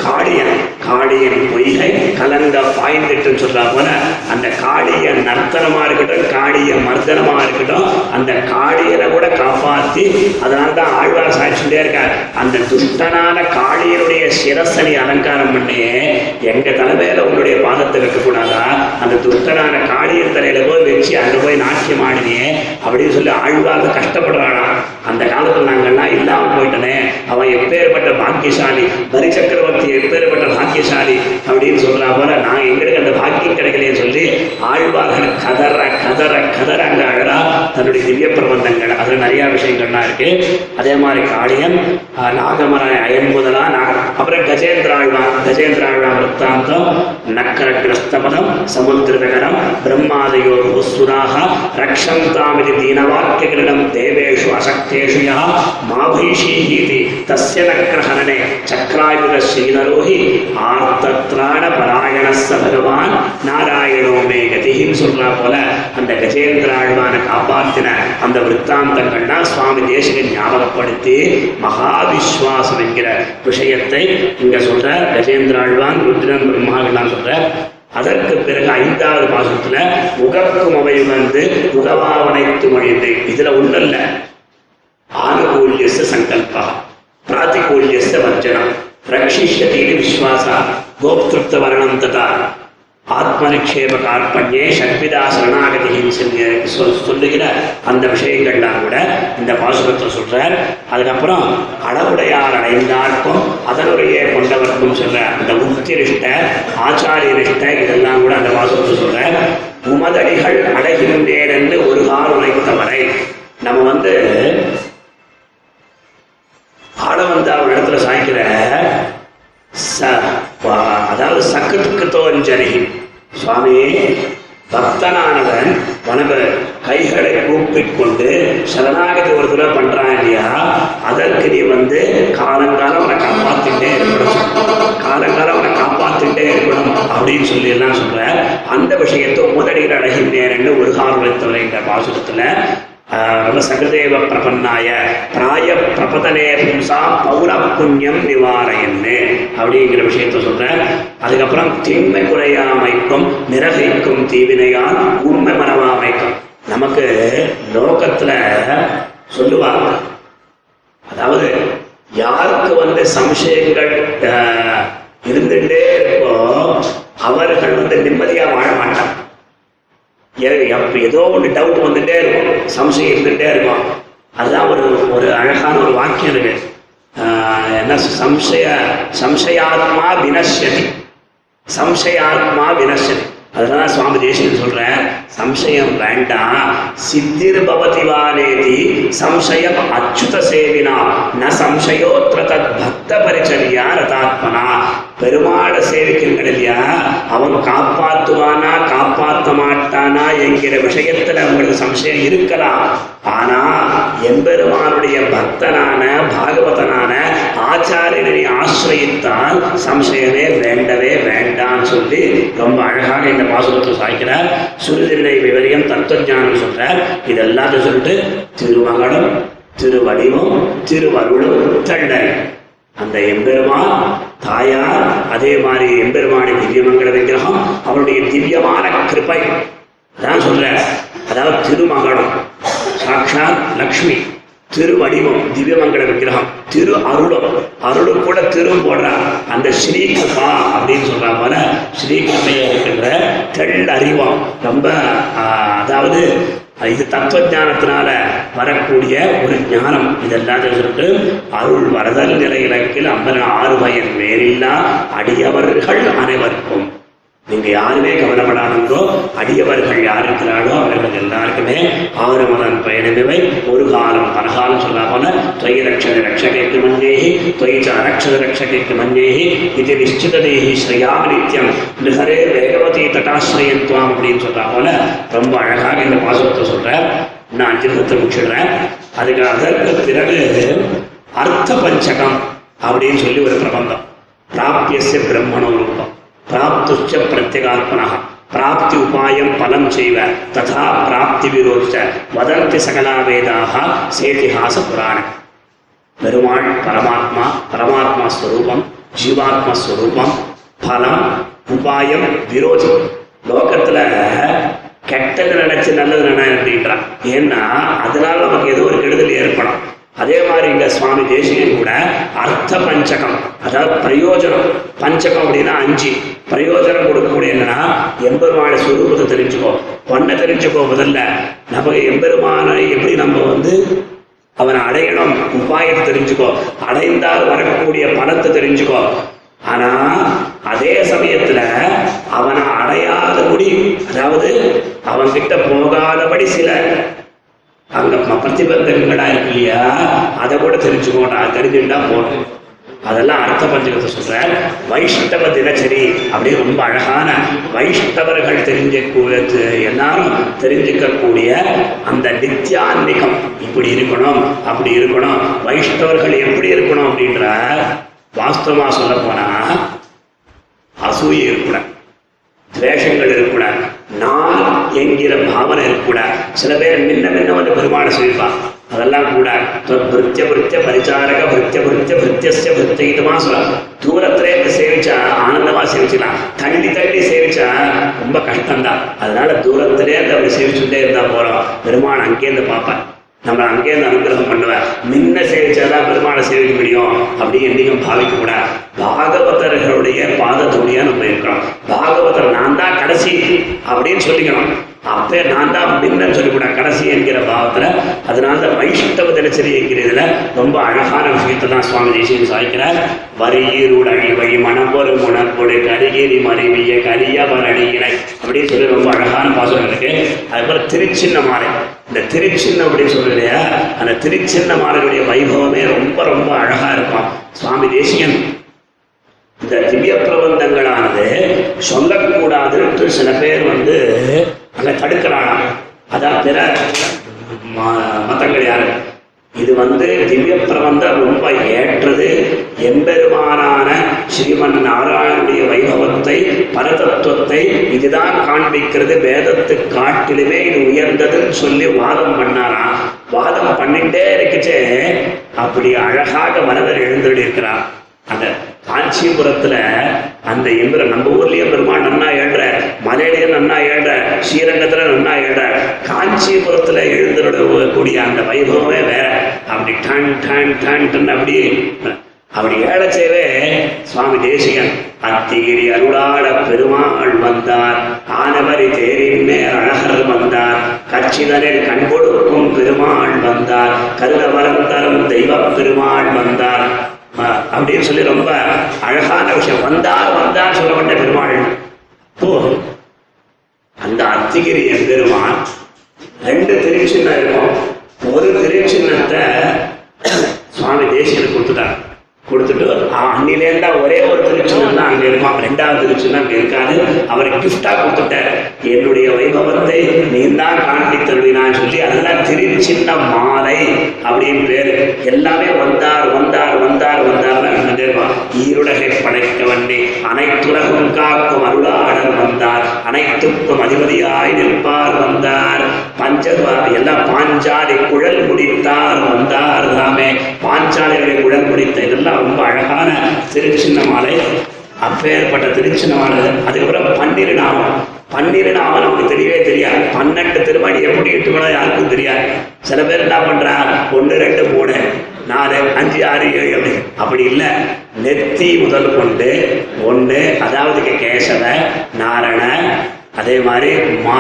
Speaker 2: காளியன். காளியன் பொய்கை கலந்த பாய்ந்துட்டுன்னு சொல்றா போல அந்த காளியன் நர்த்தனமா இருக்கட்டும் காளிய மர்தனமா இருக்கட்டும் அந்த காளியனை கூட காப்பாத்தி அதனால தான் ஆழ்வார் சாட்சிட்டே இருக்கார். அந்த துஷ்டனான காளியனுடைய சிரசனை அலங்காரம் பண்ணி எங்க தலைமையில உன்னுடைய பாதத்தை வைக்கக்கூடாதா? அந்த துஷ்டனான காளியன் தலையில போய் வச்சு அங்க போய் நாட்டியம் ஆடினே அப்படின்னு சொல்லி ஆழ்வார் கஷ்டப்படுறானா? அந்த காலத்துல நாங்கெல்லாம் இல்லாம போயிட்டனே. அவன் எப்பேற்பட்ட பாக்கியசாலி பரிசக்கரவர்த்தி எப்பேற்பட்ட பாக்கிய பாக்கியசாலி அப்படின்னு சொல்றா போல நான் எங்களுக்கு அந்த பாக்கியம் கிடைக்கலையே சொல்லி ஆழ்வார்கள் கதற கதற கதற அங்க அழகா தன்னுடைய திவ்ய பிரபந்தங்கள். அதுல நிறைய விஷயங்கள்லாம் இருக்கு. அதே மாதிரி காளியம் நாகமர நாகமராய நாக அப்புறம் கஜேந்திர கஜேந்திராழ்வா கஜேந்திர விற்த்தாந்தம் நக்கர கிரஸ்தபதம் சமுத்திரகரம் பிரம்மாதயோ சுராக ரக்ஷந்தாமிதி தீனவாக்கியகிருடம் தேவேஷு அசக்தேஷு யா மாபைஷீஹீதி தஸ்ய நக்ரஹரணே சக்கராயுத ஸ்ரீதரோஹி ஆர்த்தத்ராண பராயணஸ்த பகவான் நாராயணோமே கதின்னு சொல்றா போல அந்த கஜேந்திர ஆழ்வான காப்பாத்தின அந்த விற்த்தாந்தங்கள்னா சுவாமி தேசிகன் ஞாபகப்படுத்தி மகாவிஸ்வாசம் என்கிற விஷயத்தை இங்க சொல்ற கஜேந்திர ஆழ்வான் ருத்ரன் பிரம்மாவெல்லாம் சொல்ற. அதற்கு பிறகு ஐந்தாவது மாசத்துல உகக்கும் அவை வந்து உகவாவனைத்து மொழிந்து. இதுல ஒண்ணு இல்லை ஆனுகூல்யஸ்ய சங்கல்பா பிராத்திகூல்யச வர்ஜனம் ரக்ஷிஷ்யதீனி விஸ்வாசா கோப்திருப்த வரணம் ததா ஆத்மநிக்ஷேப கார்பண்யே சத்விதா சரணாகதின்னு சொல்லி சொல் சொல்லுகிற அந்த விஷயங்கள்லாம் கூட இந்த பாசுரத்தை சொல்றார். அதுக்கப்புறம் அளவுடையார் அடைந்தார்க்கும் அதனுடைய கொண்டவர்க்கும் சொல்ற அந்த உத்திரிஷ்ட ஆச்சாரியரிஷ்ட இதெல்லாம் கூட அந்த பாசுரத்தை சொல்றார். உமதடிகள் அடைகின்றேன் என்று ஒரு கால் உழைத்தவரை நம்ம வந்து ஆட வந்து அவர் இடத்துல சாய்க்கிற ச வா- அதாவது சக்கத்துக்கு தோஞ்சனி சுவாமி பக்தனானவன் உனக்கு கைகளை கூப்பிக்கொண்டு சரணாகதி ஒரு தடவை பண்றான் இல்லையா? அதற்கு நீ வந்து காலங்காலம் அவனை காப்பாத்திட்டே இருக்கணும். காலங்காலம் அவனை காப்பாத்திட்டே இருக்கணும் அப்படின்னு சொல்லி எல்லாம் சொல்ற. அந்த விஷயத்தை முதலீடு அடைகின்றேன் ஒரு காரணத்தவரை என்ற பாசுரத்துல சகதேவ பிரபன்னாய பிராய பிரபதனே பும்சா பௌர புண்ணியம் நிவாரையன்னு அப்படிங்கிற விஷயத்த சொல்றேன். அதுக்கப்புறம் திண்மை குறையாமைக்கும் நிரகைக்கும் தீவினையால் உண்மை மரமாமைக்கும் நமக்கு லோகத்துல சொல்லுவாங்க. அதாவது யாருக்கு வந்து சம்சயங்கள் இருந்துட்டே இருக்கோ அவர்கள் வந்து நிம்மதியா வாழ மாட்டாங்க. ஏ- எப்ப ஏதோ ஒன்று டவுட் வந்துட்டே இருக்கும். சம்சயம் இருந்துகிட்டே இருக்கும். அதுதான் ஒரு ஒரு அழகான ஒரு வாக்கியம் இருக்கு. ஆஹ் என்ன சம்சய சம்சயாத்மா வினஷ்யதி. சம்சயாத்மா வினஷ்யதி. அதனால சுவாமி தேசியம் சொல்றேன் சம்சயம் வேண்டாம் சித்திர் பவதி வானேதி சம்சயம் அச்சுத சேவினா ந சம்சயோத்ர தத் பக்த பரிச்சரியா ரதாத்மனா. பெருமாளை சேவிக்கிறீங்க இல்லையா? அவன் காப்பாத்துவானா காப்பாற்ற மாட்டானா என்கிற விஷயத்துல உங்களுக்கு சம்சயம் இருக்கலாம். ஆனா எம்பெருமானுடைய பக்தனான பாகவதனான ஆச்சாரியனை ஆசிரியத்தால் சம்சயமே வேண்டவே வேண்டான்னு சொல்லி ரொம்ப அழகாக இந்த பாசுரத்தை சாய்க்கிறார். சுருதினை விவரியம் தத்துவஞானம் சொல்றார். இதெல்லாத்தையும் சொல்லிட்டு திருமகளும் திருவடிவும் திருவருளும் தண்டனை அந்த எம்பெருமான் தாயார் அதே மாதிரி எம்பெருமானின் திவ்யமங்கல விக்கிரகம் அவருடைய திவ்யமான கிருபை. அதான் சொல்ற. அதாவது திருமகனம் சாட்சாத் லக்ஷ்மி திருவடிவம் திவ்யமங்கல விக்கிரகம் திரு அருளும் அருளும் கூட திரும் போடுறார். அந்த ஸ்ரீகிருபா அப்படின்னு சொல்ற போல ஸ்ரீகிருபையை இருக்கின்ற தெள் அறிவம் ரொம்ப ஆஹ், அதாவது இது தத்துவ ஞானத்தினால வரக்கூடிய ஒரு ஞானம். இதெல்லாம் சொல்லிட்டு அருள் வரதல் நிலை இலக்கில் அம்பரன் ஆறு பயன் மேலில்லா அடியவர்கள் அனைவருக்கும். நீங்க யாருமே கவலைப்படாதோ அடியவர்கள் யார் இருக்கிறாரோ அவர்கள் எல்லாருக்குமே ஆறு மதன் பயணமிவை. ஒரு காலம் பலகாலம் சொல்லா போல துவய ரட்சத ரட்சகைக்கு மஞ்சேகி துவைச்ச அரட்சத ரட்சகைக்கு மஞ்சேகி இது நிச்சிததேகி ஸ்ரீயாம நித்யம் நிகரே வேகவதி தட்டாசிரயன் துவாம் அப்படின்னு சொல்றா போல ரொம்ப அழகாக இந்த பாசுரத்தை சொல்றார் நான் அஞ்சு நிமிஷத்தை முடிச்சிடுறேன். அதுக்கு அதற்கு பிறகு அர்த்த பஞ்சகம் அப்படின்னு சொல்லி ஒரு பிரபந்தம். பிராபியசிய பிரம்மணோ ரூபம். பிராப்துச்ச பிரத்யகாத்மனः பிராப்தி உபாயம் பலம் செய்வ. ததா பிராப்தி விரோச்ச. வதந்தி சகலா வேதாக சேதிஹாச புராண. பெருமாள் பரமாத்மா பரமாத்மா ஸ்வரூபம் ஜீவாத்மா ஸ்வரூபம் பலம் உபாயம் விரோதி லோகத்துல கெட்டது நினைச்சு நல்லது நினை அப்படின்றான் ஏன்னா அதனால நமக்கு ஏதோ ஒரு கெடுதல் ஏற்படும். அதே மாதிரி இங்க சுவாமி தேசிகன் கூட அர்த்த பஞ்சகம் அதாவது பிரயோஜனம். பஞ்சகம் அப்படின்னா அஞ்சு. பிரயோஜனம் கொடுக்கக்கூடிய என்னன்னா எம்பெருமான சுரூபத்தை தெரிஞ்சுக்கோ. பொண்ணை தெரிஞ்சுக்கோ முதல்ல. நமக்கு எம்பெருமானை எப்படி நம்ம வந்து அவனை அடையணும்? உபாயத்தை தெரிஞ்சுக்கோ. அடைந்தால் வரக்கூடிய பணத்தை தெரிஞ்சுக்கோ. ஆனா அதே சமயத்துல அவனை அடையாதபடி அதாவது அவன் கிட்ட போகாதபடி சில. அங்க ம- பிரதிபந்தங்களா இருக்கு இல்லையா அதை கூட தெரிஞ்சுக்கோடா தெரிஞ்சுட்டா போகணும் அதெல்லாம் அர்த்த பஞ்சகத்தை சொல்ற வைஷ்ணவ தினச்சரி அப்படியே ரொம்ப அழகான வைஷ்ணவர்கள் தெரிஞ்சக்கூடிய எல்லாரும் தெரிஞ்சுக்கக்கூடிய அந்த நித்யான்மிகம் இப்படி இருக்கணும் அப்படி இருக்கணும் வைஷ்ணவர்கள் எப்படி இருக்கணும் அப்படின்ற வாஸ்தவமா சொல்ல போனா அசூயை இருக்கக்கூடாது துவேஷங்கள் இருக்கக்கூடாது நான் என்கிற பாவனை இருக்கக்கூடாது சில பேர் மின்ன மின்ன வந்து பெருமாளை சொல்லிப்பான் அதெல்லாம் கூட பிருத்திய பிருத்திய பரிச்சாரக பிருத்திய பிருத்திய பிருத்தியஸ்ய பிருத்தியமா சொல்லலாம். தூரத்திலே இருந்து சேவிச்சா ஆனந்தமா சேவிச்சுக்கலாம். தள்ளி தள்ளி சேவிச்சா ரொம்ப கஷ்டம்தான். அதனால தூரத்திலே இருந்து அப்படி சேவிச்சுட்டே இருந்தா போறோம். பெருமாள் அங்கேருந்து பார்ப்பேன் நம்ம அங்கேருந்து அனுகிரகம் பண்ணுவேன். முன்ன சேவிச்சாதான் பெருமாளை சேவிக்க முடியும் அப்படின்னு என்னைக்கும் பாவிக்க கூடாது பாகவதர்களுடைய பாதத்துடைய நம்ம இருக்கிறோம். பாகவதர் நான் தான் கடைசி அப்படின்னு சொல்லிக்கணும். அப்பே நான் தான் முன்னன்னு சொல்லிக்கூடாது. கடைசி என்கிற பாவத்துல அதனால தான் வைஷ்ணவ தினசரி என்கிறதுல ரொம்ப அழகான விஷயத்தை தான் சுவாமி தேசியம் சாய்க்கிறார். வரியீருடனி வை மனம் ஒரு முணர்பொடு கரிகேரி மறைவிய கரியவர் வரணிகளை அப்படின்னு சொல்லி ரொம்ப அழகான பாசனம் இருக்கு. அதுக்கப்புறம் திருச்சின்னமாலை இந்த திருச்சின்னம் அப்படின்னு சொல்றது இல்லையா? அந்த திருச்சின்னமானவருடைய வைபவமே ரொம்ப ரொம்ப அழகா இருக்கும். சுவாமி தேசியன் இந்த திவ்ய பிரபந்தங்களானது சொல்லக்கூடாதுன்னு சில பேர் வந்து அங்கே தடுக்கிறாங்க அதான் பிற ம- மதங்கள் யாரு? இது வந்து திவ்ய பிரபந்தம் ரொம்ப ஏற்றது. எம்பெருமானான ஸ்ரீமன் நாராயணுடைய வைபவத்தை பரதத்துவத்தை இதுதான் காண்பிக்கிறது. வேதத்து காட்டிலுமே இது உயர்ந்ததுன்னு சொல்லி வாதம் பண்ணாராம் வாதம் பண்ணிட்டே இருக்குச்சே. அப்படி அழகாக வரதர் எழுந்துட்டு இருக்கிறார் அந்த காஞ்சிபுரத்துல அந்த இந்திரன் நம்ம ஊர்லயே பெருமாள் நன்னா ஏழ்ற மலையிலயும் நன்னா ஏழ்ற ஸ்ரீரங்கத்துல நன்னா ஏழ்ற காஞ்சிபுரத்துல எழுந்திருடக்கூடிய அந்த வைபவமே வேற. அப்படி டன் டன் டன் டன் அப்படி. அப்படி ஏழச்சேவே சுவாமி தேசிகன் அத்திகிரி அருளாள பெருமாள் வந்தார் ஆனவரி தேரின்மே அழகர் வந்தார் கட்சிதனில் கண் கொடுக்கும் பெருமாள் வந்தார் கருத வரம் தரும் தெய்வ பெருமாள் வந்தார். அப்படின்னு சொல்லி ரொம்ப அழகான விஷயம். வந்தார் வந்தார் சொல்லப்பட்ட பெருமாள். போ. அந்த அத்திகிரி பெருமான் ரெண்டு திருச்சின்னம் இருக்கும். ஒரு திருச்சின்னத்தை சுவாமி தேசியனுக்கு கொடுத்துட்டாங்க கொடுத்துட்டு அன்னிலேருந்தா ஒரே ஒரு திருச்சின்னம் தான் அங்க இருப்பான் ரெண்டாவது திருச்சின்னம் அங்கே இருக்காது. அவர் கிஃப்டா கொடுத்துட்டார். என்னுடைய வைபவத்தை நீ தான் காண்பித்தருளினான்னு சொல்லி அதெல்லாம் திருச்சின்ன மாலை அப்படின்னு பேர். எல்லாமே வந்தார் வந்தார் வந்தார் வந்தார் தான் ஈருலகை படைக்க அனைத்துலகும் காக்கும் அருளாளர் வந்தார். அனைத்துக்கும் அதிபதியாய் நிற்பார் வந்தார். பஞ்ச எல்லாம் பாஞ்சாலி குழல் முடித்தார் வந்தார் தாமே. பாஞ்சாலைகளை குழல் முடித்த இதெல்லாம் ரொம்ப அழகான திருச்சின்ன மாலை அப்பேற்பட்ட திருச்சின்ன அதுக்கப்புறம் பன்னிரு நாமம் பன்னிரு நாமம் நமக்கு தெரியவே தெரியாது. பன்னெண்டு திருமணி எப்படி இட்டுக்கணும் யாருக்கும் தெரியாது. சில பேர் என்ன பண்றா ஒன்று ரெண்டு மூணு. நாலு அஞ்சு ஆறு ஏழு அப்படி அப்படி இல்லை. நெத்தி முதல் கொண்டு ஒன்று அதாவது கேசவ நாரண அதே மாதிரி மா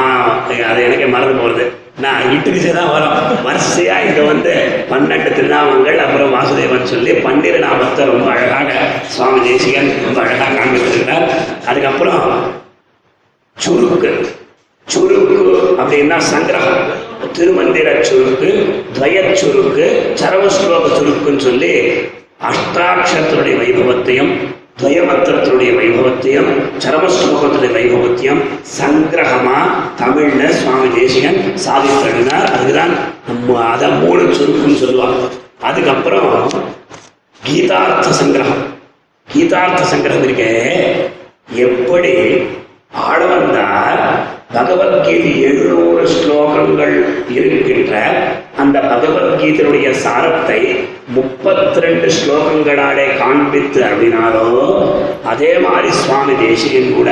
Speaker 2: அது எனக்கு மறந்து போகிறது நான் இட்டுக்கு தான் வரும். வரிசையாக இதை வந்து பன்னெண்டு திருநாமங்கள் அப்புறம் வாசுதேவன் சொல்லி பன்னிரு நாமத்தை ரொம்ப அழகாக சுவாமி தேசிகன் ரொம்ப அழகாக காண்பித்திருக்கிறார் அதுக்கப்புறம் சுருக்கு. சுருக்கு அப்படின்னா சங்கிரகம். திருமந்திர சுருக்கு துவய சுருக்கு சரவ சுருக்குன்னு சொல்லி அஷ்டாட்சரத்தினுடைய வைபவத்தையும் துவயமத்திரத்தினுடைய வைபவத்தையும் சரமஸ்லோகத்துடைய வைபவத்தையும் சங்கிரகமா தமிழ்ல சுவாமி தேசிகன் சாதித்தழுனார் அதுதான் நம்ம அதை மூணு சுருக்குன்னு சொல்லுவாங்க. அதுக்கப்புறம் கீதார்த்த சங்கிரகம். கீதார்த்த சங்கிரகம் இருக்கே எப்படி ஆடவந்தார் பகவத்கீதை எழுநூறு ஸ்லோகங்கள் இருக்கின்ற அந்த பகவத்கீதையுடைய சாரத்தை முப்பத்தி ரெண்டு ஸ்லோகங்களாலே காண்பித்து அப்படின்னாலோ அதே மாதிரி சுவாமி தேசிகன் கூட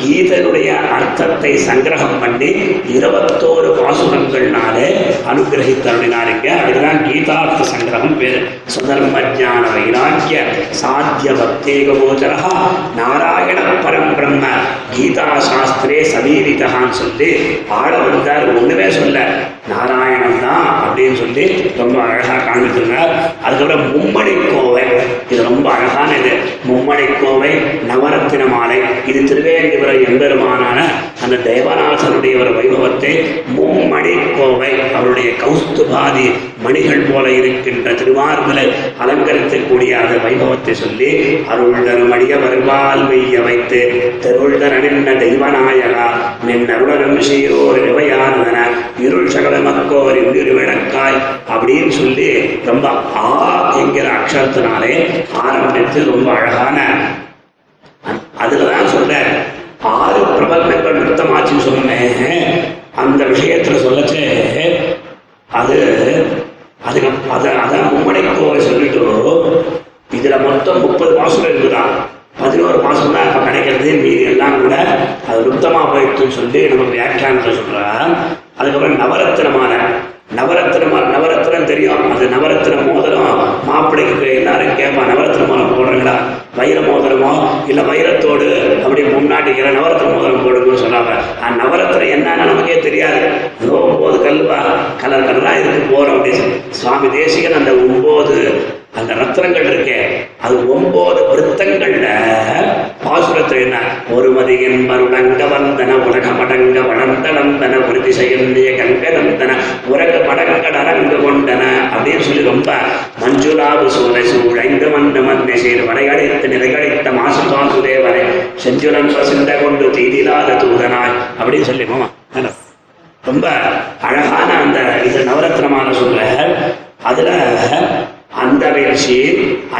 Speaker 2: கீதனுடைய அர்த்தத்தை சங்கிரகம் பண்ணி இருபத்தோரு பாசுரங்கள்னாலே அனுகிரகித்தருளினாருங்க அதுதான் கீதார்த்த சங்கிரகம் பேர். சுதர்ம ஜான வைராக்கிய சாத்திய பக்தேக கோச்சரா நாராயண பரம் பிரம்ம கீதா சாஸ்திரே சமீபிதான்னு சொல்லி ஆள வந்தார். ஒண்ணுமே சொல்ல நாராயணன் தான் அப்படின்னு சொல்லி ரொம்ப அழகா காண்பித்திருந்தார் அதுக்கப்புறம் மும்மணி கோவை இது ரொம்ப அழகான இது மும்மணி கோவை நவரத்தின மாலை. இது திருவேந்திபுரம் எம்பெருமானான அந்த தேவநாதனுடைய ஒரு வைபவத்தை மும்மணி கோவை அவருடைய கௌஸ்துபாதி மணிகள் போல இருக்கின்ற திருவார்களை அலங்கரிக்கக்கூடிய அந்த வைபவத்தை சொல்லி அருள் தரும் வருவால் மெய்ய வைத்து தெருள் தரனின்ன தெய்வநாயகா நின் அருளரும் சீரோர் இவையானதன இருள் சகலமக்கோர் இவ்விரு விளக்காய் அப்படின்னு சொல்லி ரொம்ப ஆ என்கிற அக்ஷரத்தினாலே ஆரம்பித்து ரொம்ப அழகான அதுல தான் சொல்றேன் ஆறு பிரபந்தங்கள் நிறுத்தமாச்சுன்னு சொன்னேன். அந்த விஷயத்துல சொல்லச்சே அது அதுக்கு அதை அதான் மும்மடை கோவை சொல்லிட்டு இதுல மொத்தம் முப்பது மாசம் இருக்குதான். பதினோரு மாசம் தான் இப்ப கிடைக்கிறது மீதி எல்லாம் கூட அது நிறுத்தமா போயிடுச்சுன்னு சொல்லி நமக்கு வியாக்கியானத்தில் சொல்றான். அதுக்கப்புறம் நவரத்தினமான நவரத்தினமா நவரத்தினம் தெரியும். அந்த நவரத்தின மோதிரம். மாப்பிள்ளைக்கு எல்லாரும் கேட்பான் நவரத்தின மோதிரம் போடுறீங்களா? வைர மோதிரமோ? இல்லை வைரத்தோடு அப்படி முன்னாடிக்கிற நவரத்தின மோதிரம் போடுங்கன்னு சொன்னாங்க. அந்த நவரத்தினம் என்னன்னு நமக்கே தெரியாது. ஏதோ ஒன்பது கல்வா கலர் கலராக இருக்கு போகிறோம் அப்படின்னு சுவாமி தேசிகன் அந்த ஒன்பது அந்த ரத்னங்கள் இருக்கே. அது ஒன்பது விருத்தங்கள்ல பாசுரத்தில் என்ன? ஒருமதி என்பருடங்க வந்தன உலக மடங்க வளர்ந்தளந்தன உறுதி செய்ய கங்க நந்தன உலக மடங்க அரங்கு கொண்டன அப்படின்னு சொல்லி ரொம்ப மஞ்சுளாவு சூழ சூழைந்து மந்த மந்த சீர் வடையடைத்து நிறைகடைத்த மாசு பாசுதேவரை செஞ்சுரன் சிந்த கொண்டு தீதிலாத தூதனாய் அப்படின்னு சொல்லி மாமா ரொம்ப அழகான அந்த இது நவரத்னமான சூழல். அதுல அந்த வீழ்ச்சி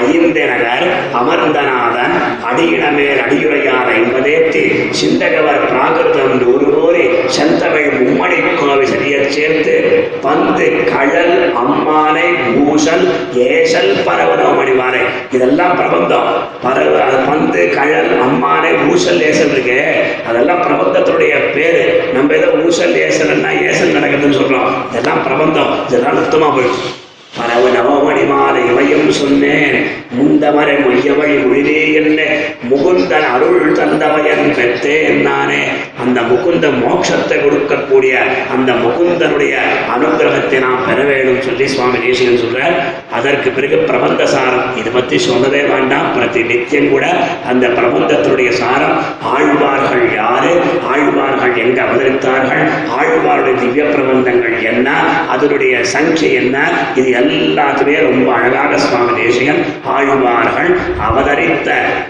Speaker 2: ஐந்தனகர் அமர்ந்தநாதன் அடியிடமேல் அடியுரையார் என்பதேத்து சிந்தகவர் பிராகிருதம் நூறு கோரி செந்தமிழ் மும்மணி கோவி சரிய சேர்த்து பந்து கழல் அம்மானை பூசல் ஏசல் பரவனோ மணிவாரை. இதெல்லாம் பிரபந்தம். பரவ அது பந்து கழல் அம்மானை ஊசல் ஏசல் இருக்கு. அதெல்லாம் பிரபந்தத்துடைய பேரு. நம்ம ஏதோ ஊசல் ஏசல்னா ஏசல் நடக்குதுன்னு சொல்றோம். இதெல்லாம் பிரபந்தம். இதெல்லாம் நிறுத்தமா போயிடும் பரவு நவமணி மாலை இவையும் சொன்னேன். முந்த முந்தமரை மொய்யவழி என்ன? முகுந்தன் அருள் தந்தவையன் பெற்றேன் நானே. அந்த முகுந்த மோட்சத்தை கொடுக்கக்கூடிய அந்த முகுந்தனுடைய அனுகிரகத்தை நாம் பெற வேண்டும் சொல்லி சுவாமி தேசிகன் சொல்றார். அதற்கு பிறகு பிரபந்த சாரம் இதை பத்தி சொல்லவே வேண்டாம். பிரதி நித்தியம் கூட அந்த பிரபந்தத்தினுடைய சாரம் ஆழ்வார்கள் யாரு? ஆழ்வார்கள் எங்க அவதரித்தார்கள்? ஆழ்வாருடைய திவ்ய பிரபந்தங்கள் என்ன? அதனுடைய சங்கை என்ன? இது எல்லாத்துமே ரொம்ப அழகாக சுவாமி தேசிகன் ஆழ்வார்கள் அவதரித்த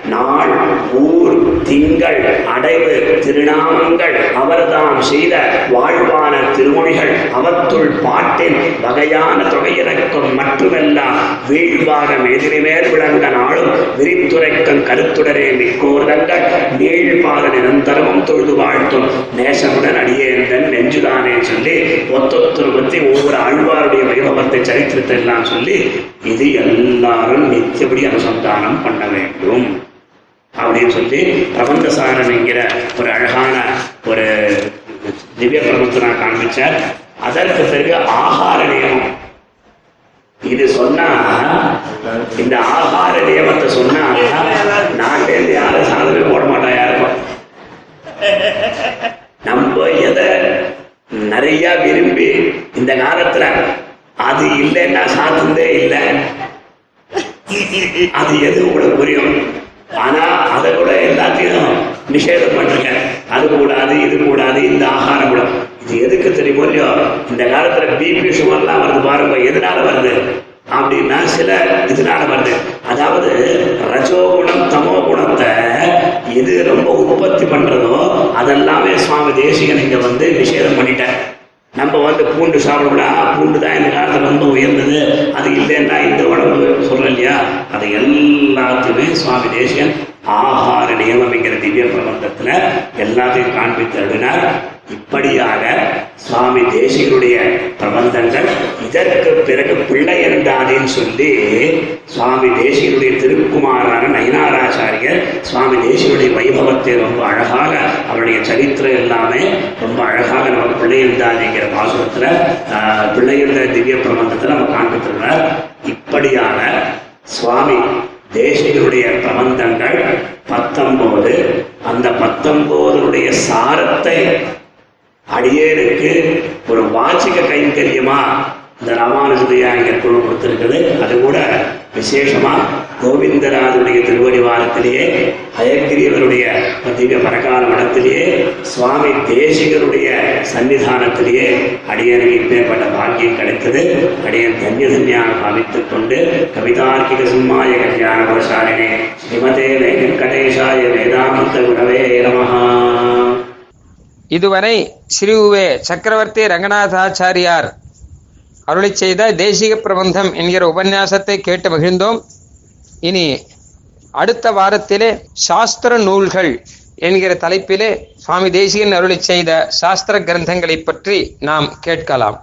Speaker 2: நாள் ஊர் திங்கள் அடைவு திருநாமங்கள் அவர்தாம் செய்த வாழ்வான திருமொழிகள் அவத்துள் பாட்டின் வகையான தொகையிறக்கம் மட்டுமல்ல வீழ்வாக எதிரிமேல் விளங்க நாளும் விரித்துரைக்கும் கருத்துடரே மிக்கோர்தங்கள் நீழ்பாத நிரந்தரமும் தொழுது வாழ்த்தும் நேசமுடன் அடியேந்தன் நெஞ்சுதானே சொல்லி ஒத்தொத்தொரு பற்றி ஒவ்வொரு ஆழ்வாருடைய வைபவத்தை சரித்திரத்தை எல்லாம் சொல்லி இது எல்லாரும் நித்தியபடி அனுசந்தானம் பண்ண வேண்டும். அப்படின்னு சொல்லி பிரபந்தசாரன் என்கிற ஒரு அழகான ஒரு திவ்ய பிரபந்தத்தை நான் காண்பிச்சார். அதற்கு பிறகு ஆகார நியமம். இது சொன்னா இந்த ஆகார நியமத்தை சொன்னா நாட்டிலேருந்து யாரும் சாதனை போட மாட்டா யாருக்கும். நம்ம எதை நிறைய விரும்பி இந்த காலத்துல அது இல்லைன்னா சாத்தியதே இல்லை. அது எது உங்களுக்கு புரியும்? ஆனா அதை கூட எல்லாத்தையும் நிஷேதம் பண்ணிருக்கேன். அது கூடாது இது கூடாது இந்த ஆகாரம் கூட. இது எதுக்கு தெரியுமோ இல்லையோ? இந்த காலத்துல பிபி சுகர்லாம் வருது பாருங்க எதனால வருது? அப்படின்னா சில இதனால வருது. அதாவது ரஜோகுணம் தமோ குணத்தை எது ரொம்ப உற்பத்தி பண்றதோ அதெல்லாமே சுவாமி தேசிகன் இங்க வந்து நிஷேதம் பண்ணிட்டேன் நம்ம வந்து பூண்டு சாப்பிடக்கூடாது. பூண்டு தான் இந்த காலத்தில் ரொம்ப உயர்ந்தது. அது இல்லைன்னா இந்த உடம்பு சொல்றேன் இல்லையா? அதை எல்லாத்தையுமே சுவாமி தேசியன் ஆகார நியமம்ங்கிற திவ்ய பிரபந்தத்தில் எல்லாத்தையும் காண்பித்து அருளினார். இப்படியாக சுவாமி தேசிகனுடைய பிரபந்தங்கள் இதற்கு பிறகு பிள்ளை என்றானேன்னு சொல்லி சுவாமி தேசிகனுடைய திருக்குமாரான நயனாராச்சாரியர் சுவாமி தேசிகனுடைய வைபவத்தை ரொம்ப அழகாக அவருடைய சரித்திரம் எல்லாமே ரொம்ப அழகாக நம்ம பிள்ளை இருந்தாதிங்கிற பாசுரத்தில் பிள்ளை இருந்த திவ்ய பிரபந்தத்தை நம்ம காண்பித்திருக்கிறார். இப்படியாக சுவாமி தேசிகனுடைய பிரபந்தங்கள் பத்தொன்பது அந்த பத்தொன்பதனுடைய சாரத்தை அடியேனுக்கு ஒரு வாச்சிக்க கை தெரியுமா? இந்த ராமானுஜதையா இங்கே குழு கொடுத்திருக்குது அது கூட விசேஷமா கோவிந்தராஜனுடைய திருவடிவாரத்திலேயே அயக்கிரியவருடைய திவ்ய பரகால மடத்திலேயே சுவாமி தேசிகருடைய சன்னிதானத்திலேயே அடியனுக்கு இப்பேற்பட்ட பாக்கியம் கிடைத்தது. அடியன் தன்ய தன்யாக பாவித்துக் கொண்டு கவிதார்க்கிக சும்மாய கல்யாண வருஷாலினே ஸ்ரீமதே வெங்கடேஷாய வேதாந்த குணவே நமகா
Speaker 1: இதுவரை ஸ்ரீ சக்கரவர்த்தி ரங்கநாதாச்சாரியார் அருளை செய்த தேசிக பிரபந்தம் என்கிற உபன்யாசத்தை கேட்டு மகிழ்ந்தோம். இனி அடுத்த வாரத்திலே சாஸ்திர நூல்கள் என்கிற தலைப்பிலே சுவாமி தேசிகன் அருளை செய்த சாஸ்திர கிரந்தங்களை பற்றி நாம் கேட்கலாம்.